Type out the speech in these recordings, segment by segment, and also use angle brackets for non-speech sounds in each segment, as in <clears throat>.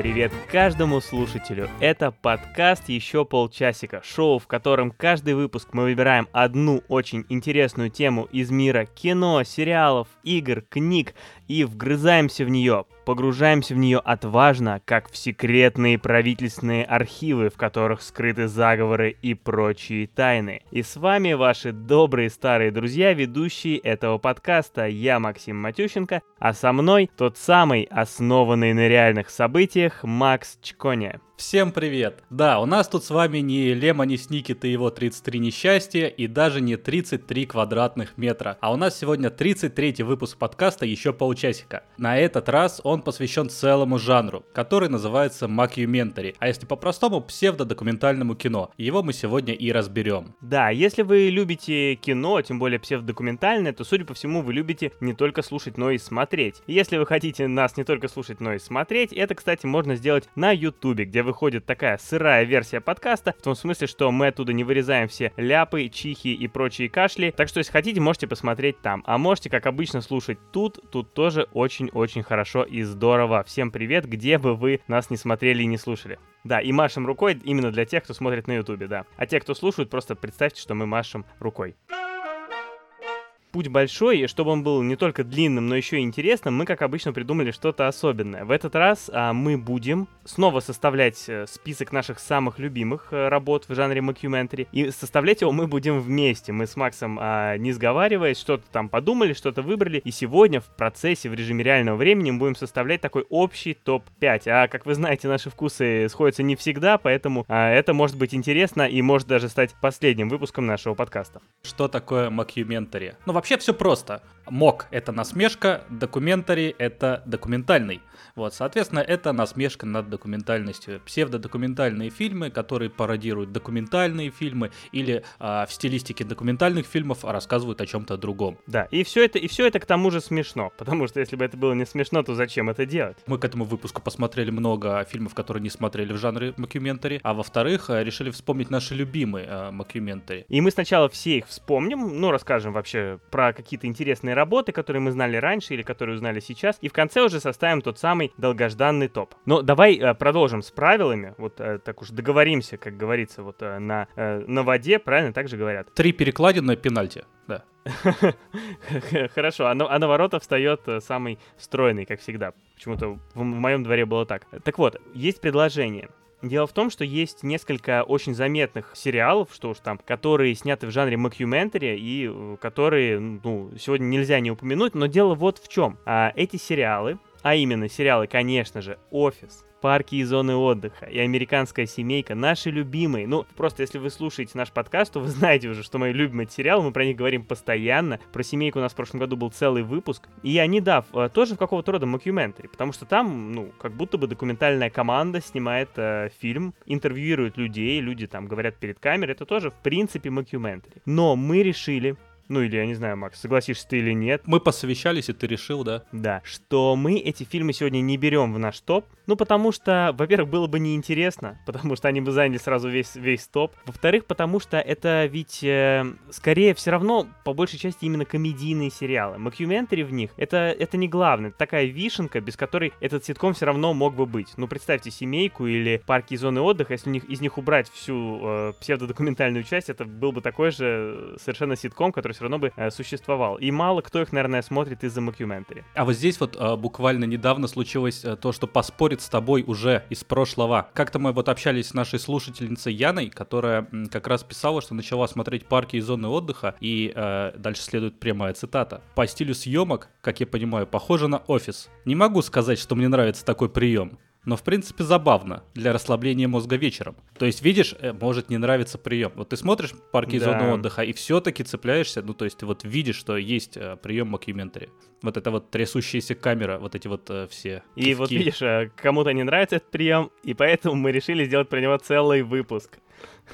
Привет каждому слушателю! Это подкаст «Еще полчасика», шоу, в котором каждый выпуск мы выбираем одну очень интересную тему из мира кино, сериалов, игр, книг и вгрызаемся в нее, погружаемся в нее отважно, как в секретные правительственные архивы, в которых скрыты заговоры и прочие тайны. И с вами ваши добрые старые друзья, ведущие этого подкаста. Я Максим Матющенко, а со мной тот самый, основанный на реальных событиях, Макс Чконя. Всем привет! Да, у нас тут с вами не Лемони Сникет и его 33 несчастья, и даже не 33 квадратных метра, а у нас сегодня 33 выпуск подкаста «Еще полчасика». На этот раз он посвящен целому жанру, который называется макюментари, а если по-простому, псевдодокументальному кино. Его мы сегодня и разберем. Да, если вы любите кино, тем более псевдодокументальное, то, судя по всему, вы любите не только слушать, но и смотреть. Если вы хотите нас не только слушать, но и смотреть, это, кстати, можно сделать на ютубе, где вы выходит такая сырая версия подкаста, в том смысле, что мы оттуда не вырезаем все ляпы, чихи и прочие кашли. Так что, если хотите, можете посмотреть там. А можете, как обычно, слушать тут. Тут тоже очень-очень хорошо и здорово. Всем привет, где бы вы нас не смотрели и не слушали. Да, и машем рукой именно для тех, кто смотрит на ютубе, да. А те, кто слушают, просто представьте, что мы машем рукой путь большой, и чтобы он был не только длинным, но еще и интересным, мы, как обычно, придумали что-то особенное. В этот раз а, мы будем снова составлять э, список наших самых любимых а, работ в жанре мокюментари, и составлять его мы будем вместе. Мы с Максом, а, не сговариваясь, что-то там подумали, что-то выбрали, и сегодня в процессе, в режиме реального времени мы будем составлять такой общий топ-5. А, как вы знаете, наши вкусы сходятся не всегда, поэтому а, это может быть интересно и может даже стать последним выпуском нашего подкаста. Что такое мокюментари? Ну, вообще все просто. Мок — это насмешка, documentary — это документальный. Вот, соответственно, это насмешка над документальностью. Псевдодокументальные фильмы, которые пародируют документальные фильмы или а, в стилистике документальных фильмов рассказывают о чем-то другом. Да, и все это, и все это к тому же смешно, потому что если бы это было не смешно, то зачем это делать? Мы к этому выпуску посмотрели много фильмов, которые не смотрели в жанре мокюментари, а во-вторых, э, решили вспомнить наши любимые э, мокюментари. И мы сначала все их вспомним, ну, расскажем вообще про какие-то интересные работы, которые мы знали раньше или которые узнали сейчас, и в конце уже составим тот самый долгожданный топ. Но давай э, продолжим с правилами, вот э, так уж договоримся, как говорится, вот э, на, э, на воде, правильно так же говорят? Три перекладины пенальти, да. <laughs> Хорошо, а на, а на ворота встает э, самый стройный, как всегда. Почему-то в, в моем дворе было так. Так вот, есть предложение. Дело в том, что есть несколько очень заметных сериалов, что уж там, которые сняты в жанре мокюментари и э, которые, ну, сегодня нельзя не упомянуть, но дело вот в чем. А, эти сериалы, а именно сериалы, конечно же, «Офис», парки и зоны отдыха и американская семейка наши любимые. Ну, просто если вы слушаете наш подкаст, то вы <laughs> знаете уже, что мои любимые сериалы, мы про них говорим постоянно. Про семейку у нас в прошлом году был целый выпуск. И они, да, э, тоже в какого-то рода мокюментари, потому что там, ну, как будто бы документальная команда снимает э, фильм, интервьюирует людей, люди там говорят перед камерой, это тоже, в принципе, мокюментари. Но мы решили ну или я не знаю, Макс, согласишься ты или нет. Мы посовещались, и ты решил, да? Да, что мы эти фильмы сегодня не берем в наш топ, ну потому что, во-первых, было бы неинтересно, <laughs> потому что они бы заняли сразу весь, весь топ. Во-вторых, потому что это ведь э, скорее все равно по большей части именно комедийные сериалы. Мокюментари в них это, это не главное, это такая вишенка, без которой этот ситком все равно мог бы быть. Ну представьте семейку или парки и зоны отдыха, если у них, из них убрать всю э, псевдодокументальную часть, это был бы такой же совершенно ситком, который все равно бы э, существовал. И мало кто их, наверное, смотрит из-за мокюментари. А вот здесь вот э, буквально недавно случилось э, то, что поспорит с тобой уже из прошлого. Как-то мы вот общались с нашей слушательницей Яной, которая как раз писала, что начала смотреть парки и зоны отдыха, и э, дальше следует прямая цитата. По стилю съемок, как я понимаю, похоже на офис. Не могу сказать, что мне нравится такой прием но в принципе забавно для расслабления мозга вечером. То есть, видишь, э, может не нравится прием. Вот ты смотришь парки и да. зоны отдыха и все-таки цепляешься, ну то есть ты вот видишь, что есть э, прием мокюментари. Вот это вот трясущаяся камера, вот эти вот э, все. И кивки. вот видишь, кому-то не нравится этот прием, и поэтому мы решили сделать про него целый выпуск.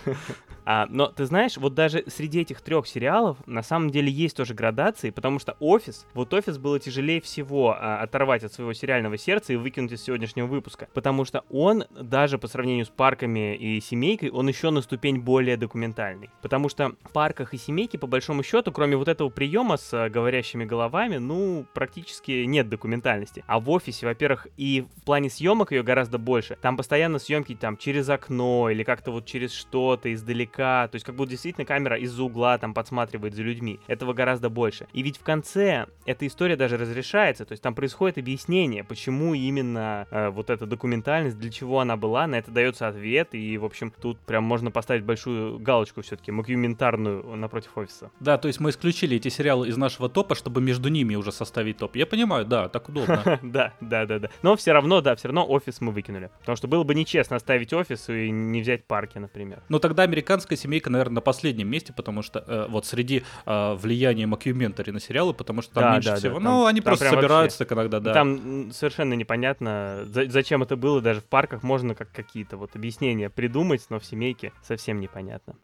<laughs> А, но ты знаешь, вот даже среди этих трех сериалов на самом деле есть тоже градации, потому что офис, вот офис было тяжелее всего а, оторвать от своего сериального сердца и выкинуть из сегодняшнего выпуска, потому что он даже по сравнению с парками и семейкой, он еще на ступень более документальный. Потому что в парках и семейке, по большому счету, кроме вот этого приема с а, говорящими головами, ну, практически нет документальности. А в офисе, во-первых, и в плане съемок ее гораздо больше. Там постоянно съемки там через окно или как-то вот через что-то издалека. То есть как будто действительно камера из-за угла там подсматривает за людьми. Этого гораздо больше. И ведь в конце эта история даже разрешается. То есть там происходит объяснение, почему именно э, вот эта документальность, для чего она была. На это дается ответ. И, в общем, тут прям можно поставить большую галочку все-таки, макюментарную напротив офиса. Да, то есть мы исключили эти сериалы из нашего топа, чтобы между ними уже составить топ. Я понимаю, да, так удобно. <laughs> Да, да, да, да. Но все равно, да, все равно офис мы выкинули. Потому что было бы нечестно оставить офис и не взять парки, например. Ну тогда американская семейка, наверное, на последнем месте, потому что э, вот среди э, влияния мокюментари на сериалы, потому что там Да, меньше да, да, всего. там- ну, они там просто собираются иногда, да. Там совершенно непонятно, за- зачем это было. Даже в парках можно как какие-то вот объяснения придумать, но в семейке совсем непонятно.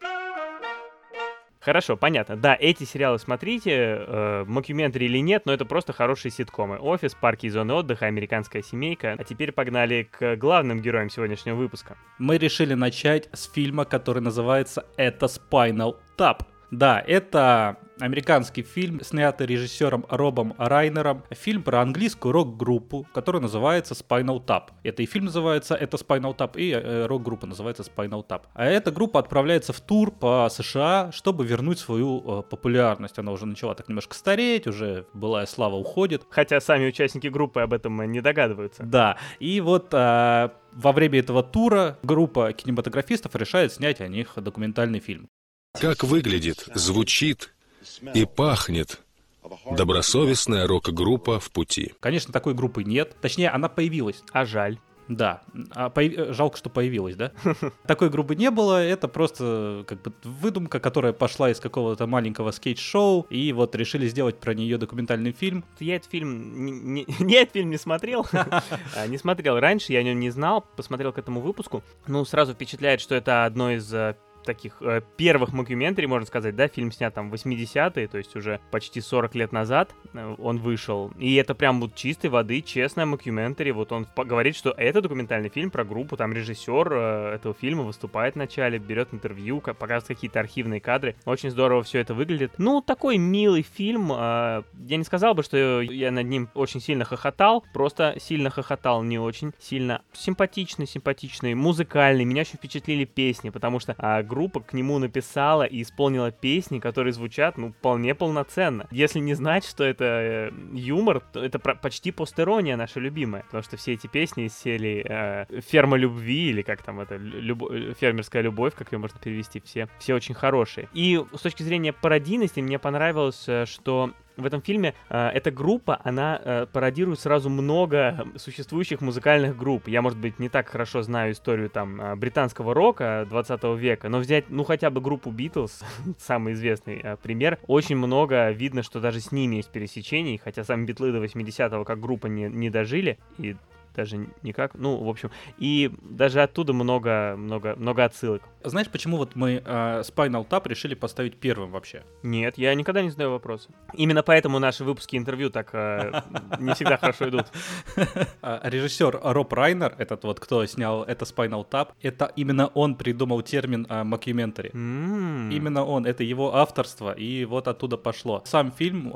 Хорошо, понятно. Да, эти сериалы смотрите, э, мокюментари или нет, но это просто хорошие ситкомы. Офис, парки и зоны отдыха, американская семейка. А теперь погнали к главным героям сегодняшнего выпуска. Мы решили начать с фильма, который называется «Это Spinal Tap». Да, это американский фильм, снятый режиссером Робом Райнером. Фильм про английскую рок-группу, которая называется Spinal Tap. Это и фильм называется «Это Spinal Tap», и э, рок-группа называется Spinal Tap. А эта группа отправляется в тур по США, чтобы вернуть свою э, популярность. Она уже начала так немножко стареть, уже былая слава уходит. Хотя сами участники группы об этом э, не догадываются. Да, и вот а, во время этого тура группа кинематографистов решает снять о них документальный фильм. Как выглядит, звучит и пахнет добросовестная рок-группа в пути. Конечно, такой группы нет. Точнее, она появилась. А жаль. Да. А появ- э, Жалко, что появилась, да? <laughs> Такой группы не было. Это просто как бы выдумка, которая пошла из какого-то маленького скейт-шоу. И вот решили сделать про нее документальный фильм. Я этот фильм не, не- <laughs> я этот фильм не смотрел, <laughs> А, не смотрел раньше, я о нем не знал, посмотрел к этому выпуску. Ну, сразу впечатляет, что это одно из э, таких э, первых мокюментари, можно сказать, да, фильм снят там в 80-е, то есть уже почти 40 лет назад э, он вышел. И это прям вот чистой воды, честная мокюментари. Вот он говорит, что это документальный фильм про группу, там режиссер э, этого фильма выступает вначале, берет интервью, ка- показывает какие-то архивные кадры. Очень здорово все это выглядит. Ну, такой милый фильм. э, Я не сказал бы, что я над ним очень сильно хохотал, просто сильно хохотал, не очень сильно. Симпатичный, симпатичный, музыкальный. Меня очень впечатлили песни, потому что а, группа к нему написала и исполнила песни, которые звучат, ну, вполне полноценно. Если не знать, что это э, юмор, то это почти постирония наша любимая, потому что все эти песни из серии э, «Ферма любви» или как там это, э, «Фермерская любовь», как ее можно перевести, все, все очень хорошие. И с точки зрения пародийности мне понравилось, э, что в этом фильме э, эта группа, она э, пародирует сразу много существующих музыкальных групп. Я, может быть, не так хорошо знаю историю там э, британского рока 20 века, но взять, ну, хотя бы группу Битлз, <laughs> самый известный э, пример, очень много видно, что даже с ними есть пересечений, хотя сами Битлы до 80-го как группа не, не дожили, и даже никак, ну, в общем, и даже оттуда много, много, много отсылок. Знаешь, почему вот мы э, Spinal Tap решили поставить первым вообще? Нет, я никогда не задаю вопросы. Именно поэтому наши выпуски интервью так э, не всегда хорошо идут. <laughs> А, Режиссер Роб Райнер, этот вот, кто снял это Spinal Tap, это именно он придумал термин а, mockumentary. М. Именно он, это его авторство, и вот оттуда пошло. Сам фильм,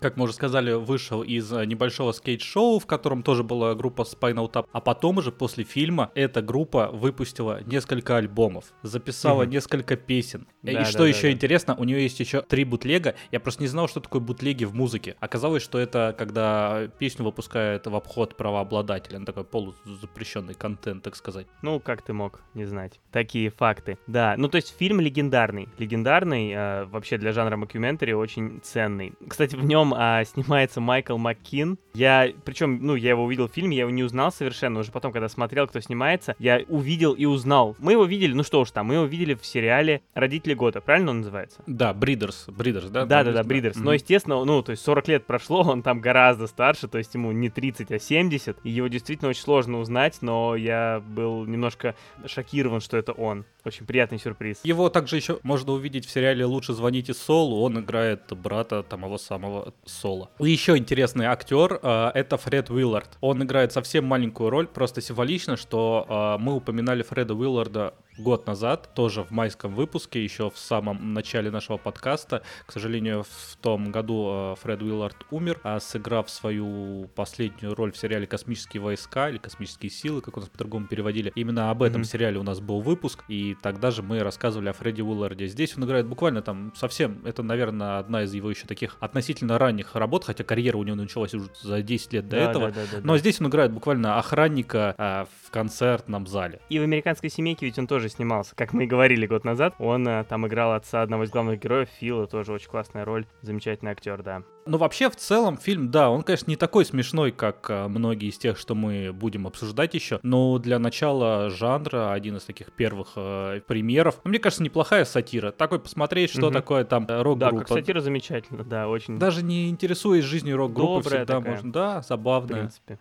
как мы уже сказали, вышел из небольшого скетч-шоу, в котором тоже была группа Spinal Tap, а потом уже после фильма эта группа выпустила несколько альбомов, записала Мгм. несколько песен. Да, и да, что да, еще да. интересно, у нее есть еще три бутлега. Я просто не знал, что такое бутлеги в музыке. Оказалось, что это когда песню выпускают в обход правообладателя, ну, такой полузапрещенный контент, так сказать. Ну, как ты мог не знать? Такие факты. Да, ну то есть фильм легендарный. Легендарный, э, вообще для жанра мокюментари очень ценный. Кстати, в нем а, снимается Майкл Маккин. Я, причем, ну, я его увидел в фильме, я его не не узнал совершенно, уже потом, когда смотрел, кто снимается, я увидел и узнал. Мы его видели, ну что уж там, мы его видели в сериале «Родители года», правильно он называется? Да, Бридерс, Бридерс, да? Да-да-да, Бридерс. Но, естественно, ну, то есть 40 лет прошло, он там гораздо старше, то есть ему не 30, а 70, и его действительно очень сложно узнать, но я был немножко шокирован, что это он. Очень приятный сюрприз. Его также еще можно увидеть в сериале «Лучше звоните Солу». Он играет брата того самого Сола. И еще интересный актер э, — это Фред Уиллард. Он играет совсем маленькую роль, просто символично, что э, мы упоминали Фреда Уилларда год назад, тоже в майском выпуске, еще в самом начале нашего подкаста. К сожалению, в том году э, Фред Уиллард умер, а сыграв свою последнюю роль в сериале «Космические войска» или «Космические силы», как у нас по-другому переводили. Именно об этом mm-hmm. сериале у нас был выпуск, и тогда же мы рассказывали о Фредди Уилларде. Здесь он играет буквально там совсем, это, наверное, одна из его еще таких относительно ранних работ, хотя карьера у него началась уже за 10 лет до да, этого. Да, да, да, Но да. здесь он играет буквально охранника а, в концертном зале. И в «Американской семейке» ведь он тоже снимался, как мы и говорили год назад. Он а, там играл отца одного из главных героев, Фила, тоже очень классная роль, замечательный актер, да. Ну, вообще, в целом, фильм, да, он, конечно, не такой смешной, как а, многие из тех, что мы будем обсуждать еще, но для начала жанра один из таких первых а, примеров. Ну, мне кажется, неплохая сатира. Такой посмотреть, что угу. такое там э, рок-группа. Да, как сатира замечательно, да, очень. Даже не интересуясь жизнью рок-группы, всегда такая. можно. Да, забавная. В принципе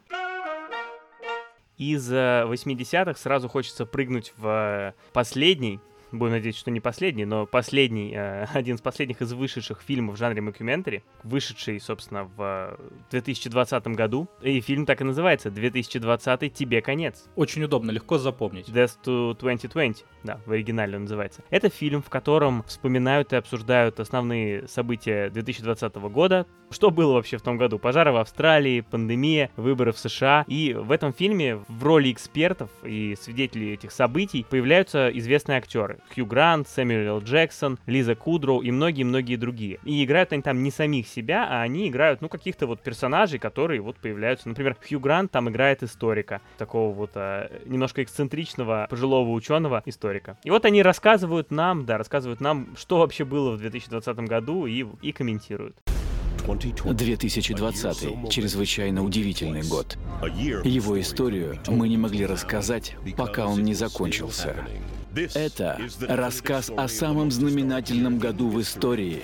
из 80-х сразу хочется прыгнуть в последний будем надеяться, что не последний, но последний, э, <laughs> один из последних из вышедших фильмов в жанре мокюментари, вышедший, собственно, в 2020 году. И фильм так и называется «2020 тебе конец». Очень удобно, легко запомнить. Death to 2020, да, в оригинале он называется. Это фильм, в котором вспоминают и обсуждают основные события 2020 года. Что было вообще в том году? Пожары в Австралии, пандемия, выборы в США. И в этом фильме в роли экспертов и свидетелей этих событий появляются известные актеры. Хью Грант, Сэмюэл. Джексон, Лиза Кудроу и многие-многие другие. И играют они там не самих себя, а они играют, ну, каких-то вот персонажей, которые вот появляются. Например, Хью Грант там играет историка, такого вот а, немножко эксцентричного пожилого ученого историка. И вот они рассказывают нам, да, рассказывают нам, что вообще было в 2020 году и, и комментируют. 2020 – чрезвычайно удивительный год. Его историю мы не могли рассказать, пока он не закончился. Это рассказ о самом знаменательном году в истории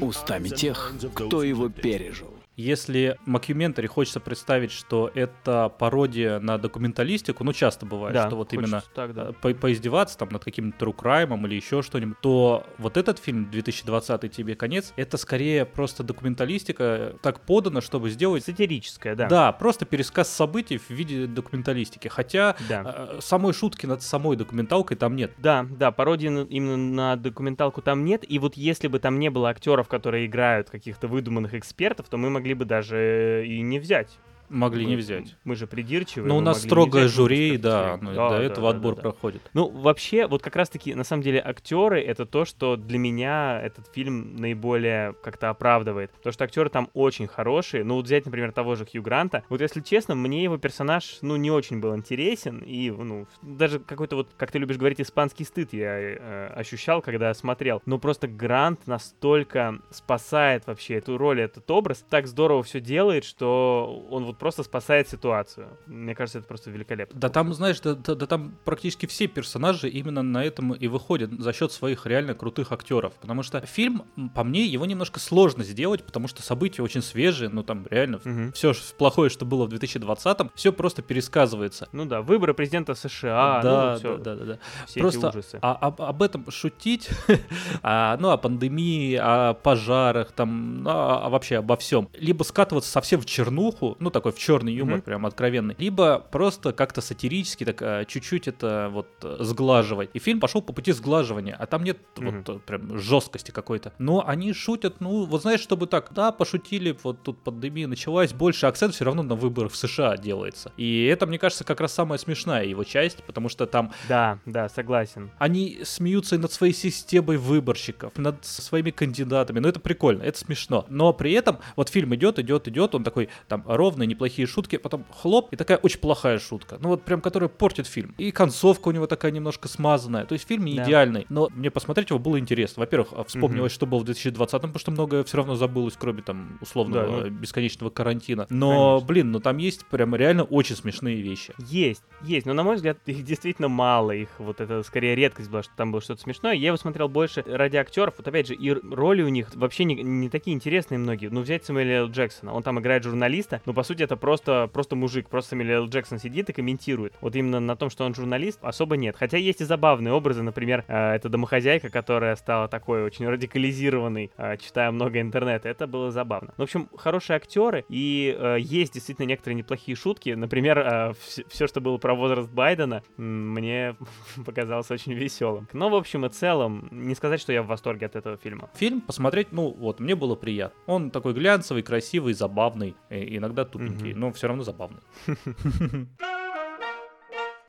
устами тех, кто его пережил. Если Макюментари хочется представить, что это пародия на документалистику, ну часто бывает, да, что вот именно так, да. по поиздеваться там над каким-то crime или еще что-нибудь, то вот этот фильм 2020 тебе конец, это скорее просто документалистика, так подано, чтобы сделать... Сатирическая, да. Да, просто пересказ событий в виде документалистики. Хотя да. э, самой шутки над самой документалкой там нет. Да, да, пародии именно на документалку там нет. И вот если бы там не было актеров, которые играют каких-то выдуманных экспертов, то мы могли могли бы даже и не взять. Могли мы, не взять. Мы же придирчивые. Но у нас строгое жюри, да, ну, да, до да, этого да, отбор да, да. проходит. Ну, вообще, вот как раз-таки, на самом деле, актеры — это то, что для меня этот фильм наиболее как-то оправдывает. Потому что актеры там очень хорошие. Ну, вот взять, например, того же Хью Гранта. Вот если честно, мне его персонаж, ну, не очень был интересен. И, ну, даже какой-то вот, как ты любишь говорить, испанский стыд я э, ощущал, когда смотрел. Но просто Грант настолько спасает вообще эту роль, этот образ, так здорово все делает, что он вот просто спасает ситуацию. Мне кажется, это просто великолепно. Да там, знаешь, да, да, да там практически все персонажи именно на этом и выходят за счет своих реально крутых актеров. Потому что фильм, по мне, его немножко сложно сделать, потому что события очень свежие, ну там реально угу. все плохое, что было в 2020-м, все просто пересказывается. Ну да, выборы президента США, да, ну, все, да, да, да, Все просто эти ужасы. А, об, об этом шутить, <laughs> а, ну о пандемии, о пожарах, там, ну, а, вообще обо всем. Либо скатываться совсем в чернуху, ну такой такой в черный юмор, mm-hmm. прям откровенный, либо просто как-то сатирически так а, чуть-чуть это вот сглаживать. И фильм пошел по пути сглаживания, а там нет mm-hmm. вот прям жесткости какой-то. Но они шутят, ну, вот знаешь, чтобы так, да, пошутили, вот тут пандемия началась, больше акцент все равно на выборах в США делается. И это, мне кажется, как раз самая смешная его часть, потому что там... Да, да, согласен. Они смеются над своей системой выборщиков, над своими кандидатами, ну это прикольно, это смешно. Но при этом вот фильм идет, идет, идет, он такой там ровный, неплохие шутки, потом хлоп, и такая очень плохая шутка. Ну вот прям, которая портит фильм. И концовка у него такая немножко смазанная. То есть фильм не да. идеальный, но мне посмотреть его было интересно. Во-первых, а, вспомнилось, угу. что было в 2020, потому что многое все равно забылось, кроме там условного да, ну... бесконечного карантина. Но, Конечно. блин, ну там есть прям реально очень смешные вещи. Есть, есть. Но на мой взгляд, <laughs> их действительно мало. Их вот это скорее редкость была, что там было что-то смешное. Я его смотрел больше ради актеров. Вот опять же, и роли у них вообще не, не такие интересные многие. Ну, взять Самуэля Джексона. Он там играет журналиста, но по сути это просто, просто мужик. Просто Самуэль Джексон сидит и комментирует. Вот именно на том, что он журналист, особо нет. Хотя есть и забавные образы. Например, э, это домохозяйка, которая стала такой очень радикализированной, э, читая много интернета. Это было забавно. В общем, хорошие актеры. И э, есть действительно некоторые неплохие шутки. Например, э, все, что было про возраст Байдена, мне <laughs> показалось очень веселым. Но, в общем и целом, не сказать, что я в восторге от этого фильма. Фильм посмотреть, ну, вот, мне было приятно. Он такой глянцевый, красивый, забавный, иногда тупенький, mm-hmm. но все равно забавный. <laughs>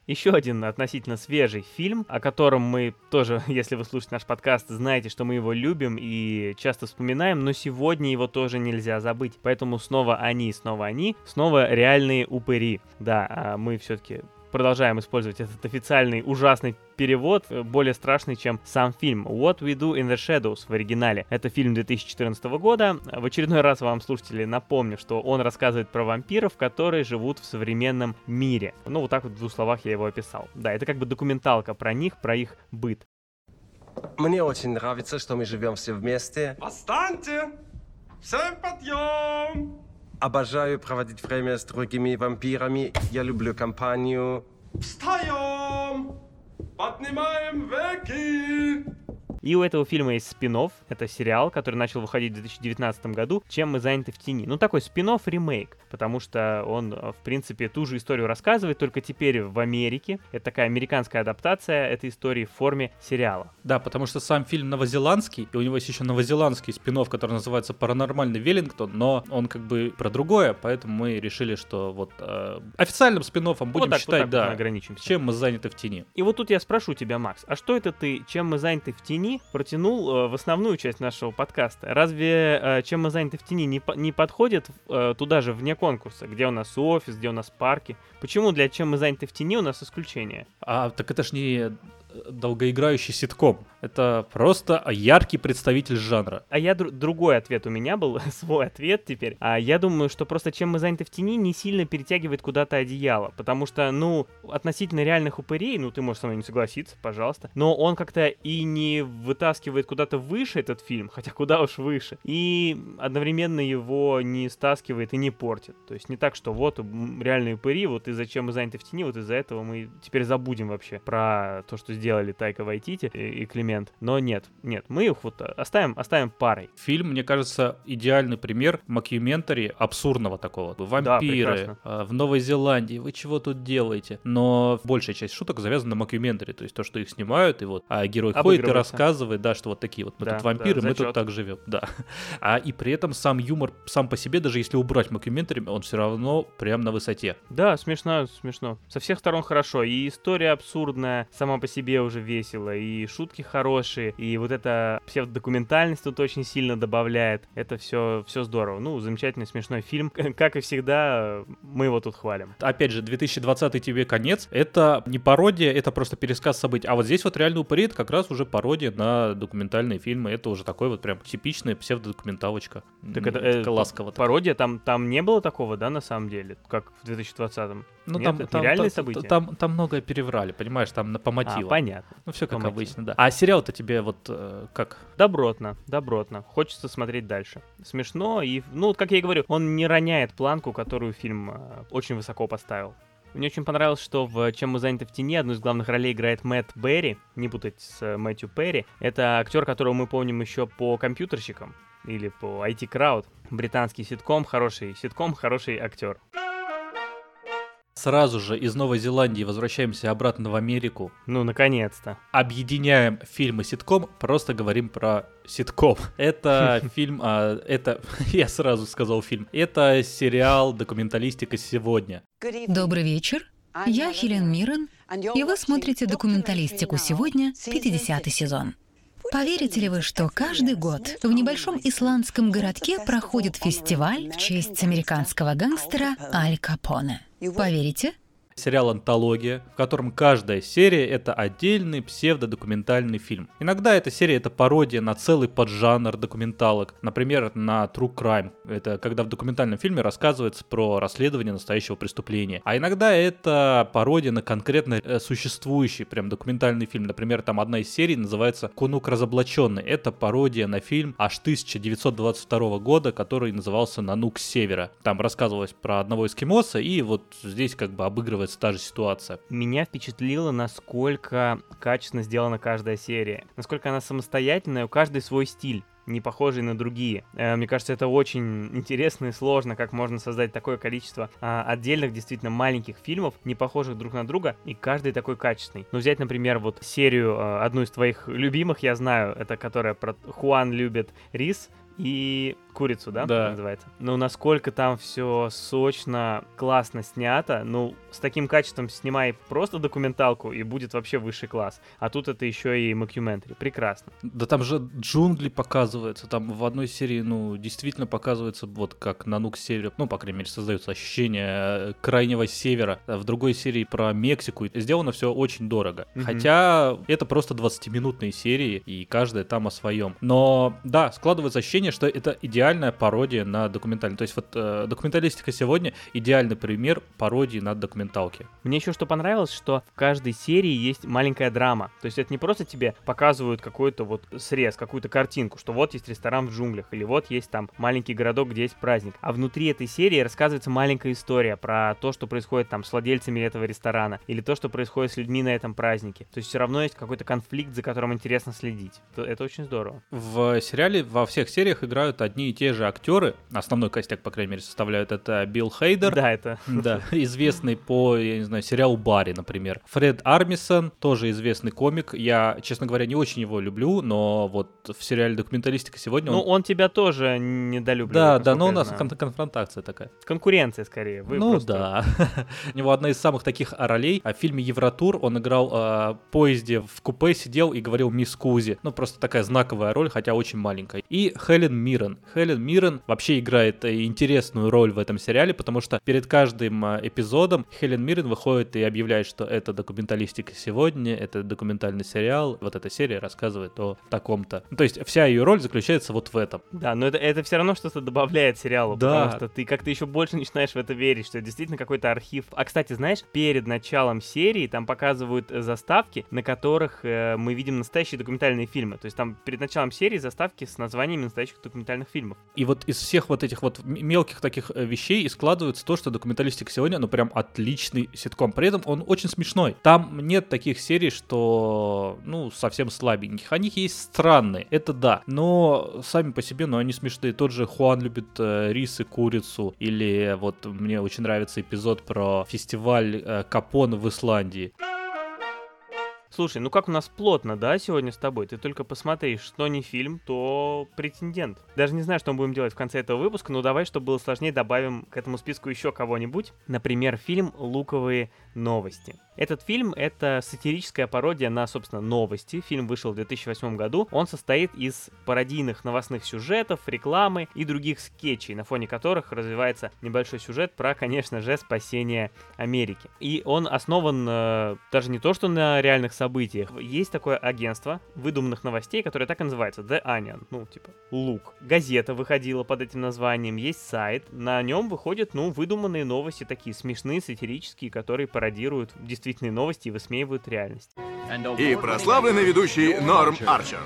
Еще один относительно свежий фильм, о котором мы тоже, <laughs> если вы слушаете наш подкаст, знаете, что мы его любим и часто вспоминаем, но сегодня его тоже нельзя забыть. Поэтому снова они, снова они, снова реальные упыри. Да, а мы все-таки продолжаем использовать этот официальный ужасный перевод, э, более страшный, чем сам фильм. What We Do in the Shadows в оригинале. Это фильм 2014 года. В очередной раз вам, слушатели, напомню, что он рассказывает про вампиров, которые живут в современном мире. Ну, вот так вот в двух словах я его описал. Да, это как бы документалка про них, про их быт. Мне очень нравится, что мы живем все вместе. Восстаньте! Всем подъем! Обожаю проводить время с другими вампирами. Я люблю компанию. Встаем! Поднимаем веки! И у этого фильма есть спин это сериал, который начал выходить в 2019 году, «Чем мы заняты в тени». Ну, такой спин ремейк, потому что он, э, в принципе, ту же историю рассказывает, только теперь в Америке. Это такая американская адаптация этой истории в форме сериала. Да, потому что сам фильм новозеландский, и у него есть еще новозеландский спин который называется «Паранормальный Веллингтон», но он как бы про другое, поэтому мы решили, что вот э, официальным спин будем вот так, считать, вот так да, ограничимся. чем мы заняты в тени. И вот тут я спрошу тебя, Макс, а что это ты, чем мы заняты в тени, протянул э, в основную часть нашего подкаста. Разве э, чем мы заняты в тени не, не подходит э, туда же вне конкурса, где у нас офис, где у нас парки? Почему для чем мы заняты в тени у нас исключение? А так это ж не долгоиграющий ситком. Это просто яркий представитель жанра. А я др- другой ответ у меня был, <laughs> свой ответ теперь. А я думаю, что просто чем мы заняты в тени, не сильно перетягивает куда-то одеяло. Потому что, ну, относительно реальных упырей, ну, ты можешь со мной не согласиться, пожалуйста. Но он как-то и не вытаскивает куда-то выше этот фильм, хотя куда уж выше. И одновременно его не стаскивает и не портит. То есть не так, что вот реальные упыри, вот и зачем мы заняты в тени, вот из-за этого мы теперь забудем вообще про то, что сделали Тайка Вайтити и, и Климент. Но нет, нет, мы их вот оставим, оставим парой. Фильм, мне кажется, идеальный пример макюментари абсурдного такого. Вампиры да, в Новой Зеландии, вы чего тут делаете? Но большая часть шуток завязана на макюментари, то есть то, что их снимают, и вот а герой ходит и рассказывает, да, что вот такие вот мы да, тут вампиры, да, мы тут так живем, да. А и при этом сам юмор сам по себе, даже если убрать макюментари, он все равно прям на высоте. Да, смешно, смешно. Со всех сторон хорошо. И история абсурдная сама по себе себе уже весело, и шутки хорошие, и вот эта псевдодокументальность тут очень сильно добавляет. Это все, все здорово. Ну, замечательный смешной фильм. <laughs> Как и всегда, мы его тут хвалим. Опять же, 2020 тебе конец. Это не пародия, это просто пересказ событий. А вот здесь вот реально упыри, это как раз уже пародия на документальные фильмы. Это уже такой вот прям типичная псевдодокументалочка. Так это, это ласково. Пародия, там, там не было такого, да, на самом деле, как в 2020-м? Ну, Нет, там, это там, реальные там, события? Там, там многое переврали, понимаешь, там по мотивам. А, понятно. Ну, все как обычно, да. А сериал-то тебе вот э, как? Добротно, добротно. Хочется смотреть дальше. Смешно и, ну, как я и говорю, он не роняет планку, которую фильм э, очень высоко поставил. Мне очень понравилось, что в «Чем мы заняты в тени» одну из главных ролей играет Мэтт Берри, не путать с э, Мэтью Перри. Это актер, которого мы помним еще по компьютерщикам или по IT Crowd. Британский ситком, хороший ситком, хороший актер. Сразу же из Новой Зеландии возвращаемся обратно в Америку. Ну, наконец-то. Объединяем фильм и ситком, просто говорим про ситком. <laughs> Это фильм, а, это, <laughs> я сразу сказал фильм, это сериал «Документалистика сегодня». Добрый вечер. Я Хелен Миррен, и вы смотрите «Документалистику сегодня», 50 сезон. Поверите ли вы, что каждый год в небольшом исландском городке проходит фестиваль в честь американского гангстера Аль Капоне? Поверите? Сериал «Антология», в котором каждая серия — это отдельный псевдодокументальный фильм. Иногда эта серия — это пародия на целый поджанр документалок, например, на True Crime. Это когда в документальном фильме рассказывается про расследование настоящего преступления. А иногда это пародия на конкретно э, существующий прям документальный фильм. Например, там одна из серий называется «Кунук разоблаченный». Это пародия на фильм аж 1922 года, который назывался «Нанук севера». Там рассказывалось про одного эскимоса, и вот здесь как бы обыгрывается складывается та же ситуация. Меня впечатлило, насколько качественно сделана каждая серия. Насколько она самостоятельная, у каждой свой стиль не похожие на другие. Э, мне кажется, это очень интересно и сложно, как можно создать такое количество а, отдельных, действительно маленьких фильмов, не похожих друг на друга, и каждый такой качественный. Ну, взять, например, вот серию, э, одну из твоих любимых, я знаю, это которая про Хуан любит рис, и курицу, да, да. называется. Ну, насколько там все сочно, классно снято. Ну, с таким качеством снимай просто документалку, и будет вообще высший класс. А тут это еще и мокюментари. Прекрасно. Да там же джунгли показываются. Там в одной серии, ну, действительно показывается вот Нанук с Севера. Ну, по крайней мере, создается ощущение э, крайнего севера. В другой серии про Мексику. Сделано все очень дорого. Mm-hmm. Хотя это просто 20-минутные серии, и каждая там о своем. Но, да, складывается ощущение, что это идеально идеальная пародия на документальный. То есть вот э, документалистика сегодня идеальный пример пародии на документалки. Мне еще что понравилось, что в каждой серии есть маленькая драма. То есть это не просто тебе показывают какой-то вот срез, какую-то картинку, что вот есть ресторан в джунглях, или вот есть там маленький городок, где есть праздник. А внутри этой серии рассказывается маленькая история про то, что происходит там с владельцами этого ресторана, или то, что происходит с людьми на этом празднике. То есть все равно есть какой-то конфликт, за которым интересно следить. Это, это очень здорово. В сериале во всех сериях играют одни и те же актеры, основной костяк, по крайней мере, составляют это Билл Хейдер. Да, это. Да, известный по, я не знаю, сериалу Барри, например. Фред Армисон, тоже известный комик. Я, честно говоря, не очень его люблю, но вот в сериале «Документалистика» сегодня Ну, он тебя тоже недолюбливает. Да, да, но у нас кон- конфронтация такая. Конкуренция, скорее. Вы ну просто... да. <laughs> у него одна из самых таких ролей. А в фильме «Евротур» он играл э, в поезде, в купе сидел и говорил «Мисс Кузи». Ну, просто такая знаковая роль, хотя очень маленькая. И Хелен Миррен. Хелен Миррен вообще играет э, интересную роль в этом сериале, потому что перед каждым э, эпизодом Хелен Миррен выходит и объявляет, что это документалистика сегодня, это документальный сериал, вот эта серия рассказывает о таком-то. Ну, то есть вся ее роль заключается вот в этом. Да, но это, это все равно что-то добавляет сериалу, да. потому что ты как-то еще больше начинаешь в это верить, что это действительно какой-то архив. А, кстати, знаешь, перед началом серии там показывают э, заставки, на которых э, мы видим настоящие документальные фильмы. То есть там перед началом серии заставки с названиями настоящих документальных фильмов. И вот из всех вот этих вот мелких таких э, вещей и складывается то, что документалистика сегодня, ну прям отличный ситком. При этом он очень смешной. Там нет таких серий, что, ну, совсем слабеньких. Они есть странные, это да. Но сами по себе, ну, они смешные. Тот же Хуан любит э, рис и курицу. Или вот мне очень нравится эпизод про фестиваль э, Капон в Исландии. Слушай, ну как у нас плотно, да, сегодня с тобой? Ты только посмотри, что не фильм, то претендент. Даже не знаю, что мы будем делать в конце этого выпуска, но давай, чтобы было сложнее, добавим к этому списку еще кого-нибудь. Например, фильм «Луковые новости». Этот фильм — это сатирическая пародия на, собственно, новости. Фильм вышел в 2008 году. Он состоит из пародийных новостных сюжетов, рекламы и других скетчей, на фоне которых развивается небольшой сюжет про, конечно же, спасение Америки. И он основан э, даже не то, что на реальных событиях. Есть такое агентство выдуманных новостей, которое так и называется, The Onion, ну, типа, лук. Газета выходила под этим названием, есть сайт, на нем выходят, ну, выдуманные новости, такие смешные, сатирические, которые пародируют действительно действительные новости и высмеивают реальность. И прославленный ведущий Норм Арчер.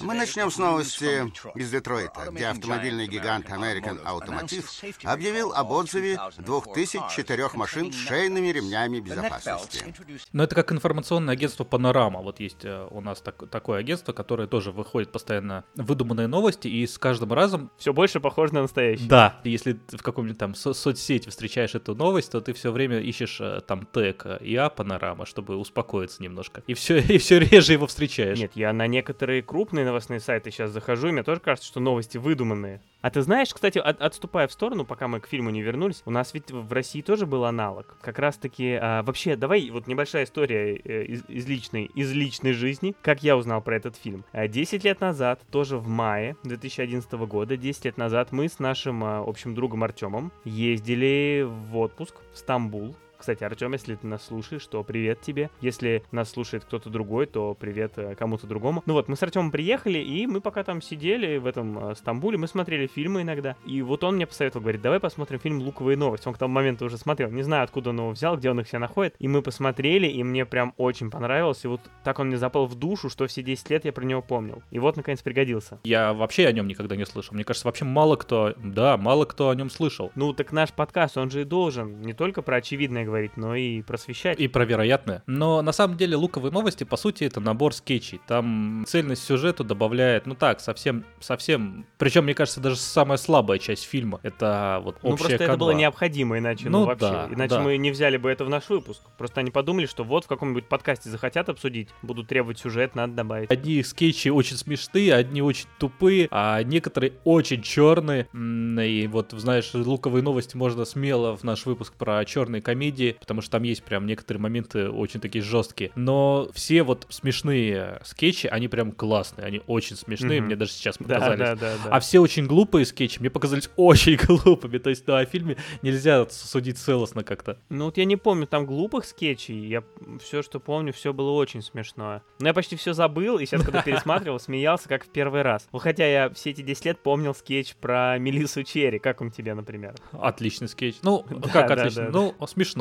Мы начнем с новости из Детройта, где автомобильный гигант American Automotive объявил об отзыве 2004 машин с шейными ремнями безопасности. Но это как информационное агентство Панорама. Вот есть э, у нас так, такое агентство, которое тоже выходит постоянно выдуманные новости, и с каждым разом... Все больше похоже на настоящее. Да. Если в каком-нибудь там со- соцсети встречаешь эту новость, то ты все время ищешь э, там тег ИА Панорама, чтобы успокоиться немножко. И все, <laughs> и все реже его встречаешь. Нет, я на некоторые крупные крупные новостные сайты сейчас захожу, и мне тоже кажется, что новости выдуманные. А ты знаешь, кстати, от, отступая в сторону, пока мы к фильму не вернулись, у нас ведь в России тоже был аналог. Как раз-таки, а, вообще, давай, вот небольшая история э, из, из, личной, из личной жизни, как я узнал про этот фильм. А, 10 лет назад, тоже в мае 2011 года, 10 лет назад, мы с нашим а, общим другом Артемом ездили в отпуск в Стамбул, кстати, Артем, если ты нас слушаешь, то привет тебе. Если нас слушает кто-то другой, то привет э, кому-то другому. Ну вот, мы с Артемом приехали, и мы пока там сидели в этом э, Стамбуле, мы смотрели фильмы иногда. И вот он мне посоветовал, говорит, давай посмотрим фильм «Луковые новости». Он к тому моменту уже смотрел. Не знаю, откуда он его взял, где он их все находит. И мы посмотрели, и мне прям очень понравилось. И вот так он мне запал в душу, что все 10 лет я про него помнил. И вот, наконец, пригодился. Я вообще о нем никогда не слышал. Мне кажется, вообще мало кто, да, мало кто о нем слышал. Ну, так наш подкаст, он же и должен не только про очевидное говорить, но и просвещать. И про вероятное. Но на самом деле луковые новости, по сути, это набор скетчей. Там цельность сюжету добавляет, ну так, совсем, совсем... Причем, мне кажется, даже самая слабая часть фильма. Это вот общая Ну просто канва. это было необходимо, иначе, ну, Ну вообще. да, иначе да. мы не взяли бы это в наш выпуск. Просто они подумали, что вот в каком-нибудь подкасте захотят обсудить, будут требовать сюжет, надо добавить. Одни скетчи очень смешные, одни очень тупые, а некоторые очень черные. И вот, знаешь, луковые новости можно смело в наш выпуск про черные комедии, потому что там есть прям некоторые моменты очень такие жесткие. Но все вот смешные скетчи, они прям классные, они очень смешные, Мгм. мне даже сейчас Да, показались. да, да, да. А все очень глупые скетчи мне показались <laughs> очень глупыми. То есть, да, о фильме нельзя судить целостно как-то. Ну вот я не помню там глупых скетчей, я все, что помню, все было очень смешное. Но я почти все забыл, и сейчас, когда <laughs> пересматривал, смеялся, как в первый раз. Ну, хотя я все эти 10 лет помнил скетч про Мелиссу Черри, как он тебе, например? Отличный скетч. Ну, <laughs> Да, как да, отличный? да, ну,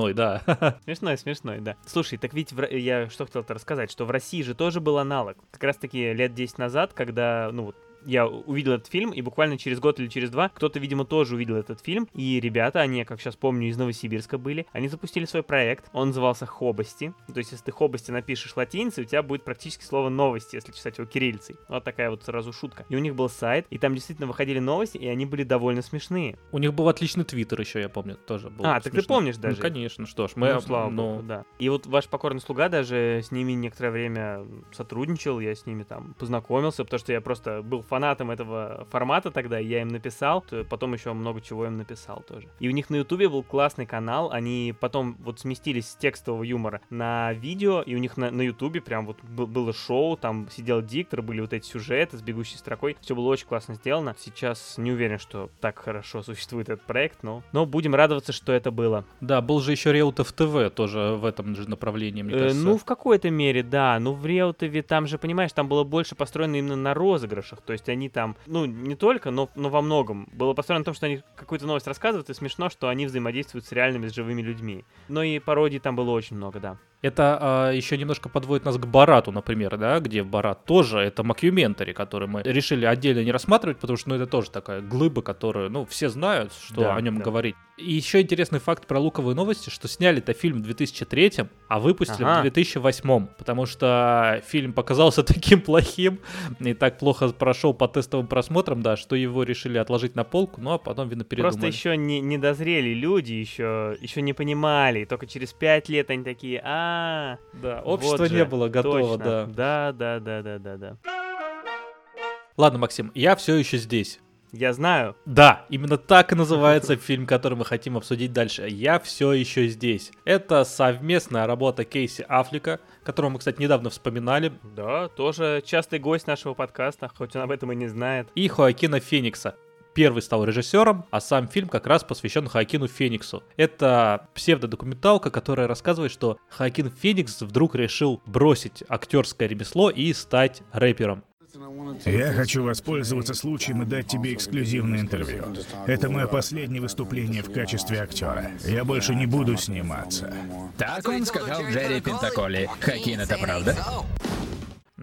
смешной, да. <laughs> Смешной, смешной, да. Слушай, так ведь в я что хотел-то рассказать, что в России же тоже был аналог. Как раз-таки лет 10 назад, когда, ну вот, я увидел этот фильм, и буквально через год или через два кто-то, видимо, тоже увидел этот фильм. И ребята, они, как сейчас помню, из Новосибирска были, они запустили свой проект. Он назывался «Хобости». То есть, если ты «Хобости» напишешь латиницей, у тебя будет практически слово «новости», если читать его кириллицей. Вот такая вот сразу шутка. И у них был сайт, и там действительно выходили новости, и они были довольно смешные. У них был отличный твиттер еще, я помню, тоже был. А, так ты смешной. помнишь даже? Ну, конечно, что ж, мы... ну, слава ну, богу, да. И вот ваш покорный слуга даже с ними некоторое время сотрудничал, я с ними там познакомился, потому что я просто был фанатом этого формата тогда, я им написал, то потом еще много чего им написал тоже. И у них на ютубе был классный канал, они потом вот сместились с текстового юмора на видео, и у них на, на ютубе прям вот был- было шоу, там сидел диктор, были вот эти сюжеты с бегущей строкой, все было очень классно сделано. Сейчас не уверен, что так хорошо <laughs> существует этот проект, но, но будем радоваться, что это было. Да, был же еще Реутов ТВ тоже в этом же направлении, мне Э, кажется. ну, в какой-то мере, да. Ну, в Реутове там же, понимаешь, там было больше построено именно на розыгрышах. То есть они там, ну, не только, но, но во многом. Было построено на том, что они какую-то новость рассказывают, и смешно, что они взаимодействуют с реальными, с живыми людьми. Но и пародий там было очень много, да. Это еще немножко подводит нас к Барату, например, да, где Барат тоже, это макюментари, который мы решили отдельно не рассматривать, потому что, ну, это тоже такая глыба, которую, ну, все знают, что Да, о нем да. говорить. И еще интересный факт про луковые новости, что сняли это фильм в 2003, а выпустили Ага. в 2008, потому что фильм показался <laughs> таким плохим и так плохо прошел по тестовым просмотрам, да, что его решили отложить на полку, ну, а потом, видно, передумали. Просто еще не, не дозрели люди, еще, еще не понимали. Только через пять лет они такие, а, Да, вот общество же, не было готово, точно. да. Да, да, да, да, да, да. Ладно, Максим, я все еще здесь. Я знаю. Да, именно так и называется <laughs> фильм, который мы хотим обсудить дальше. Я все еще здесь. Это совместная работа Кейси Аффлека, которого мы, кстати, недавно вспоминали, Да, тоже частый гость нашего подкаста, хоть он об этом и не знает. и Хоакина Феникса. Первый стал режиссером, а сам фильм как раз посвящен Хоакину Фениксу. Это псевдодокументалка, которая рассказывает, что Хоакин Феникс вдруг решил бросить актерское ремесло и стать рэпером. Я хочу воспользоваться случаем и дать тебе эксклюзивное интервью. Это мое последнее выступление в качестве актера. Я больше не буду сниматься. Так он сказал Джерри Пентаколи. Хакин, это правда?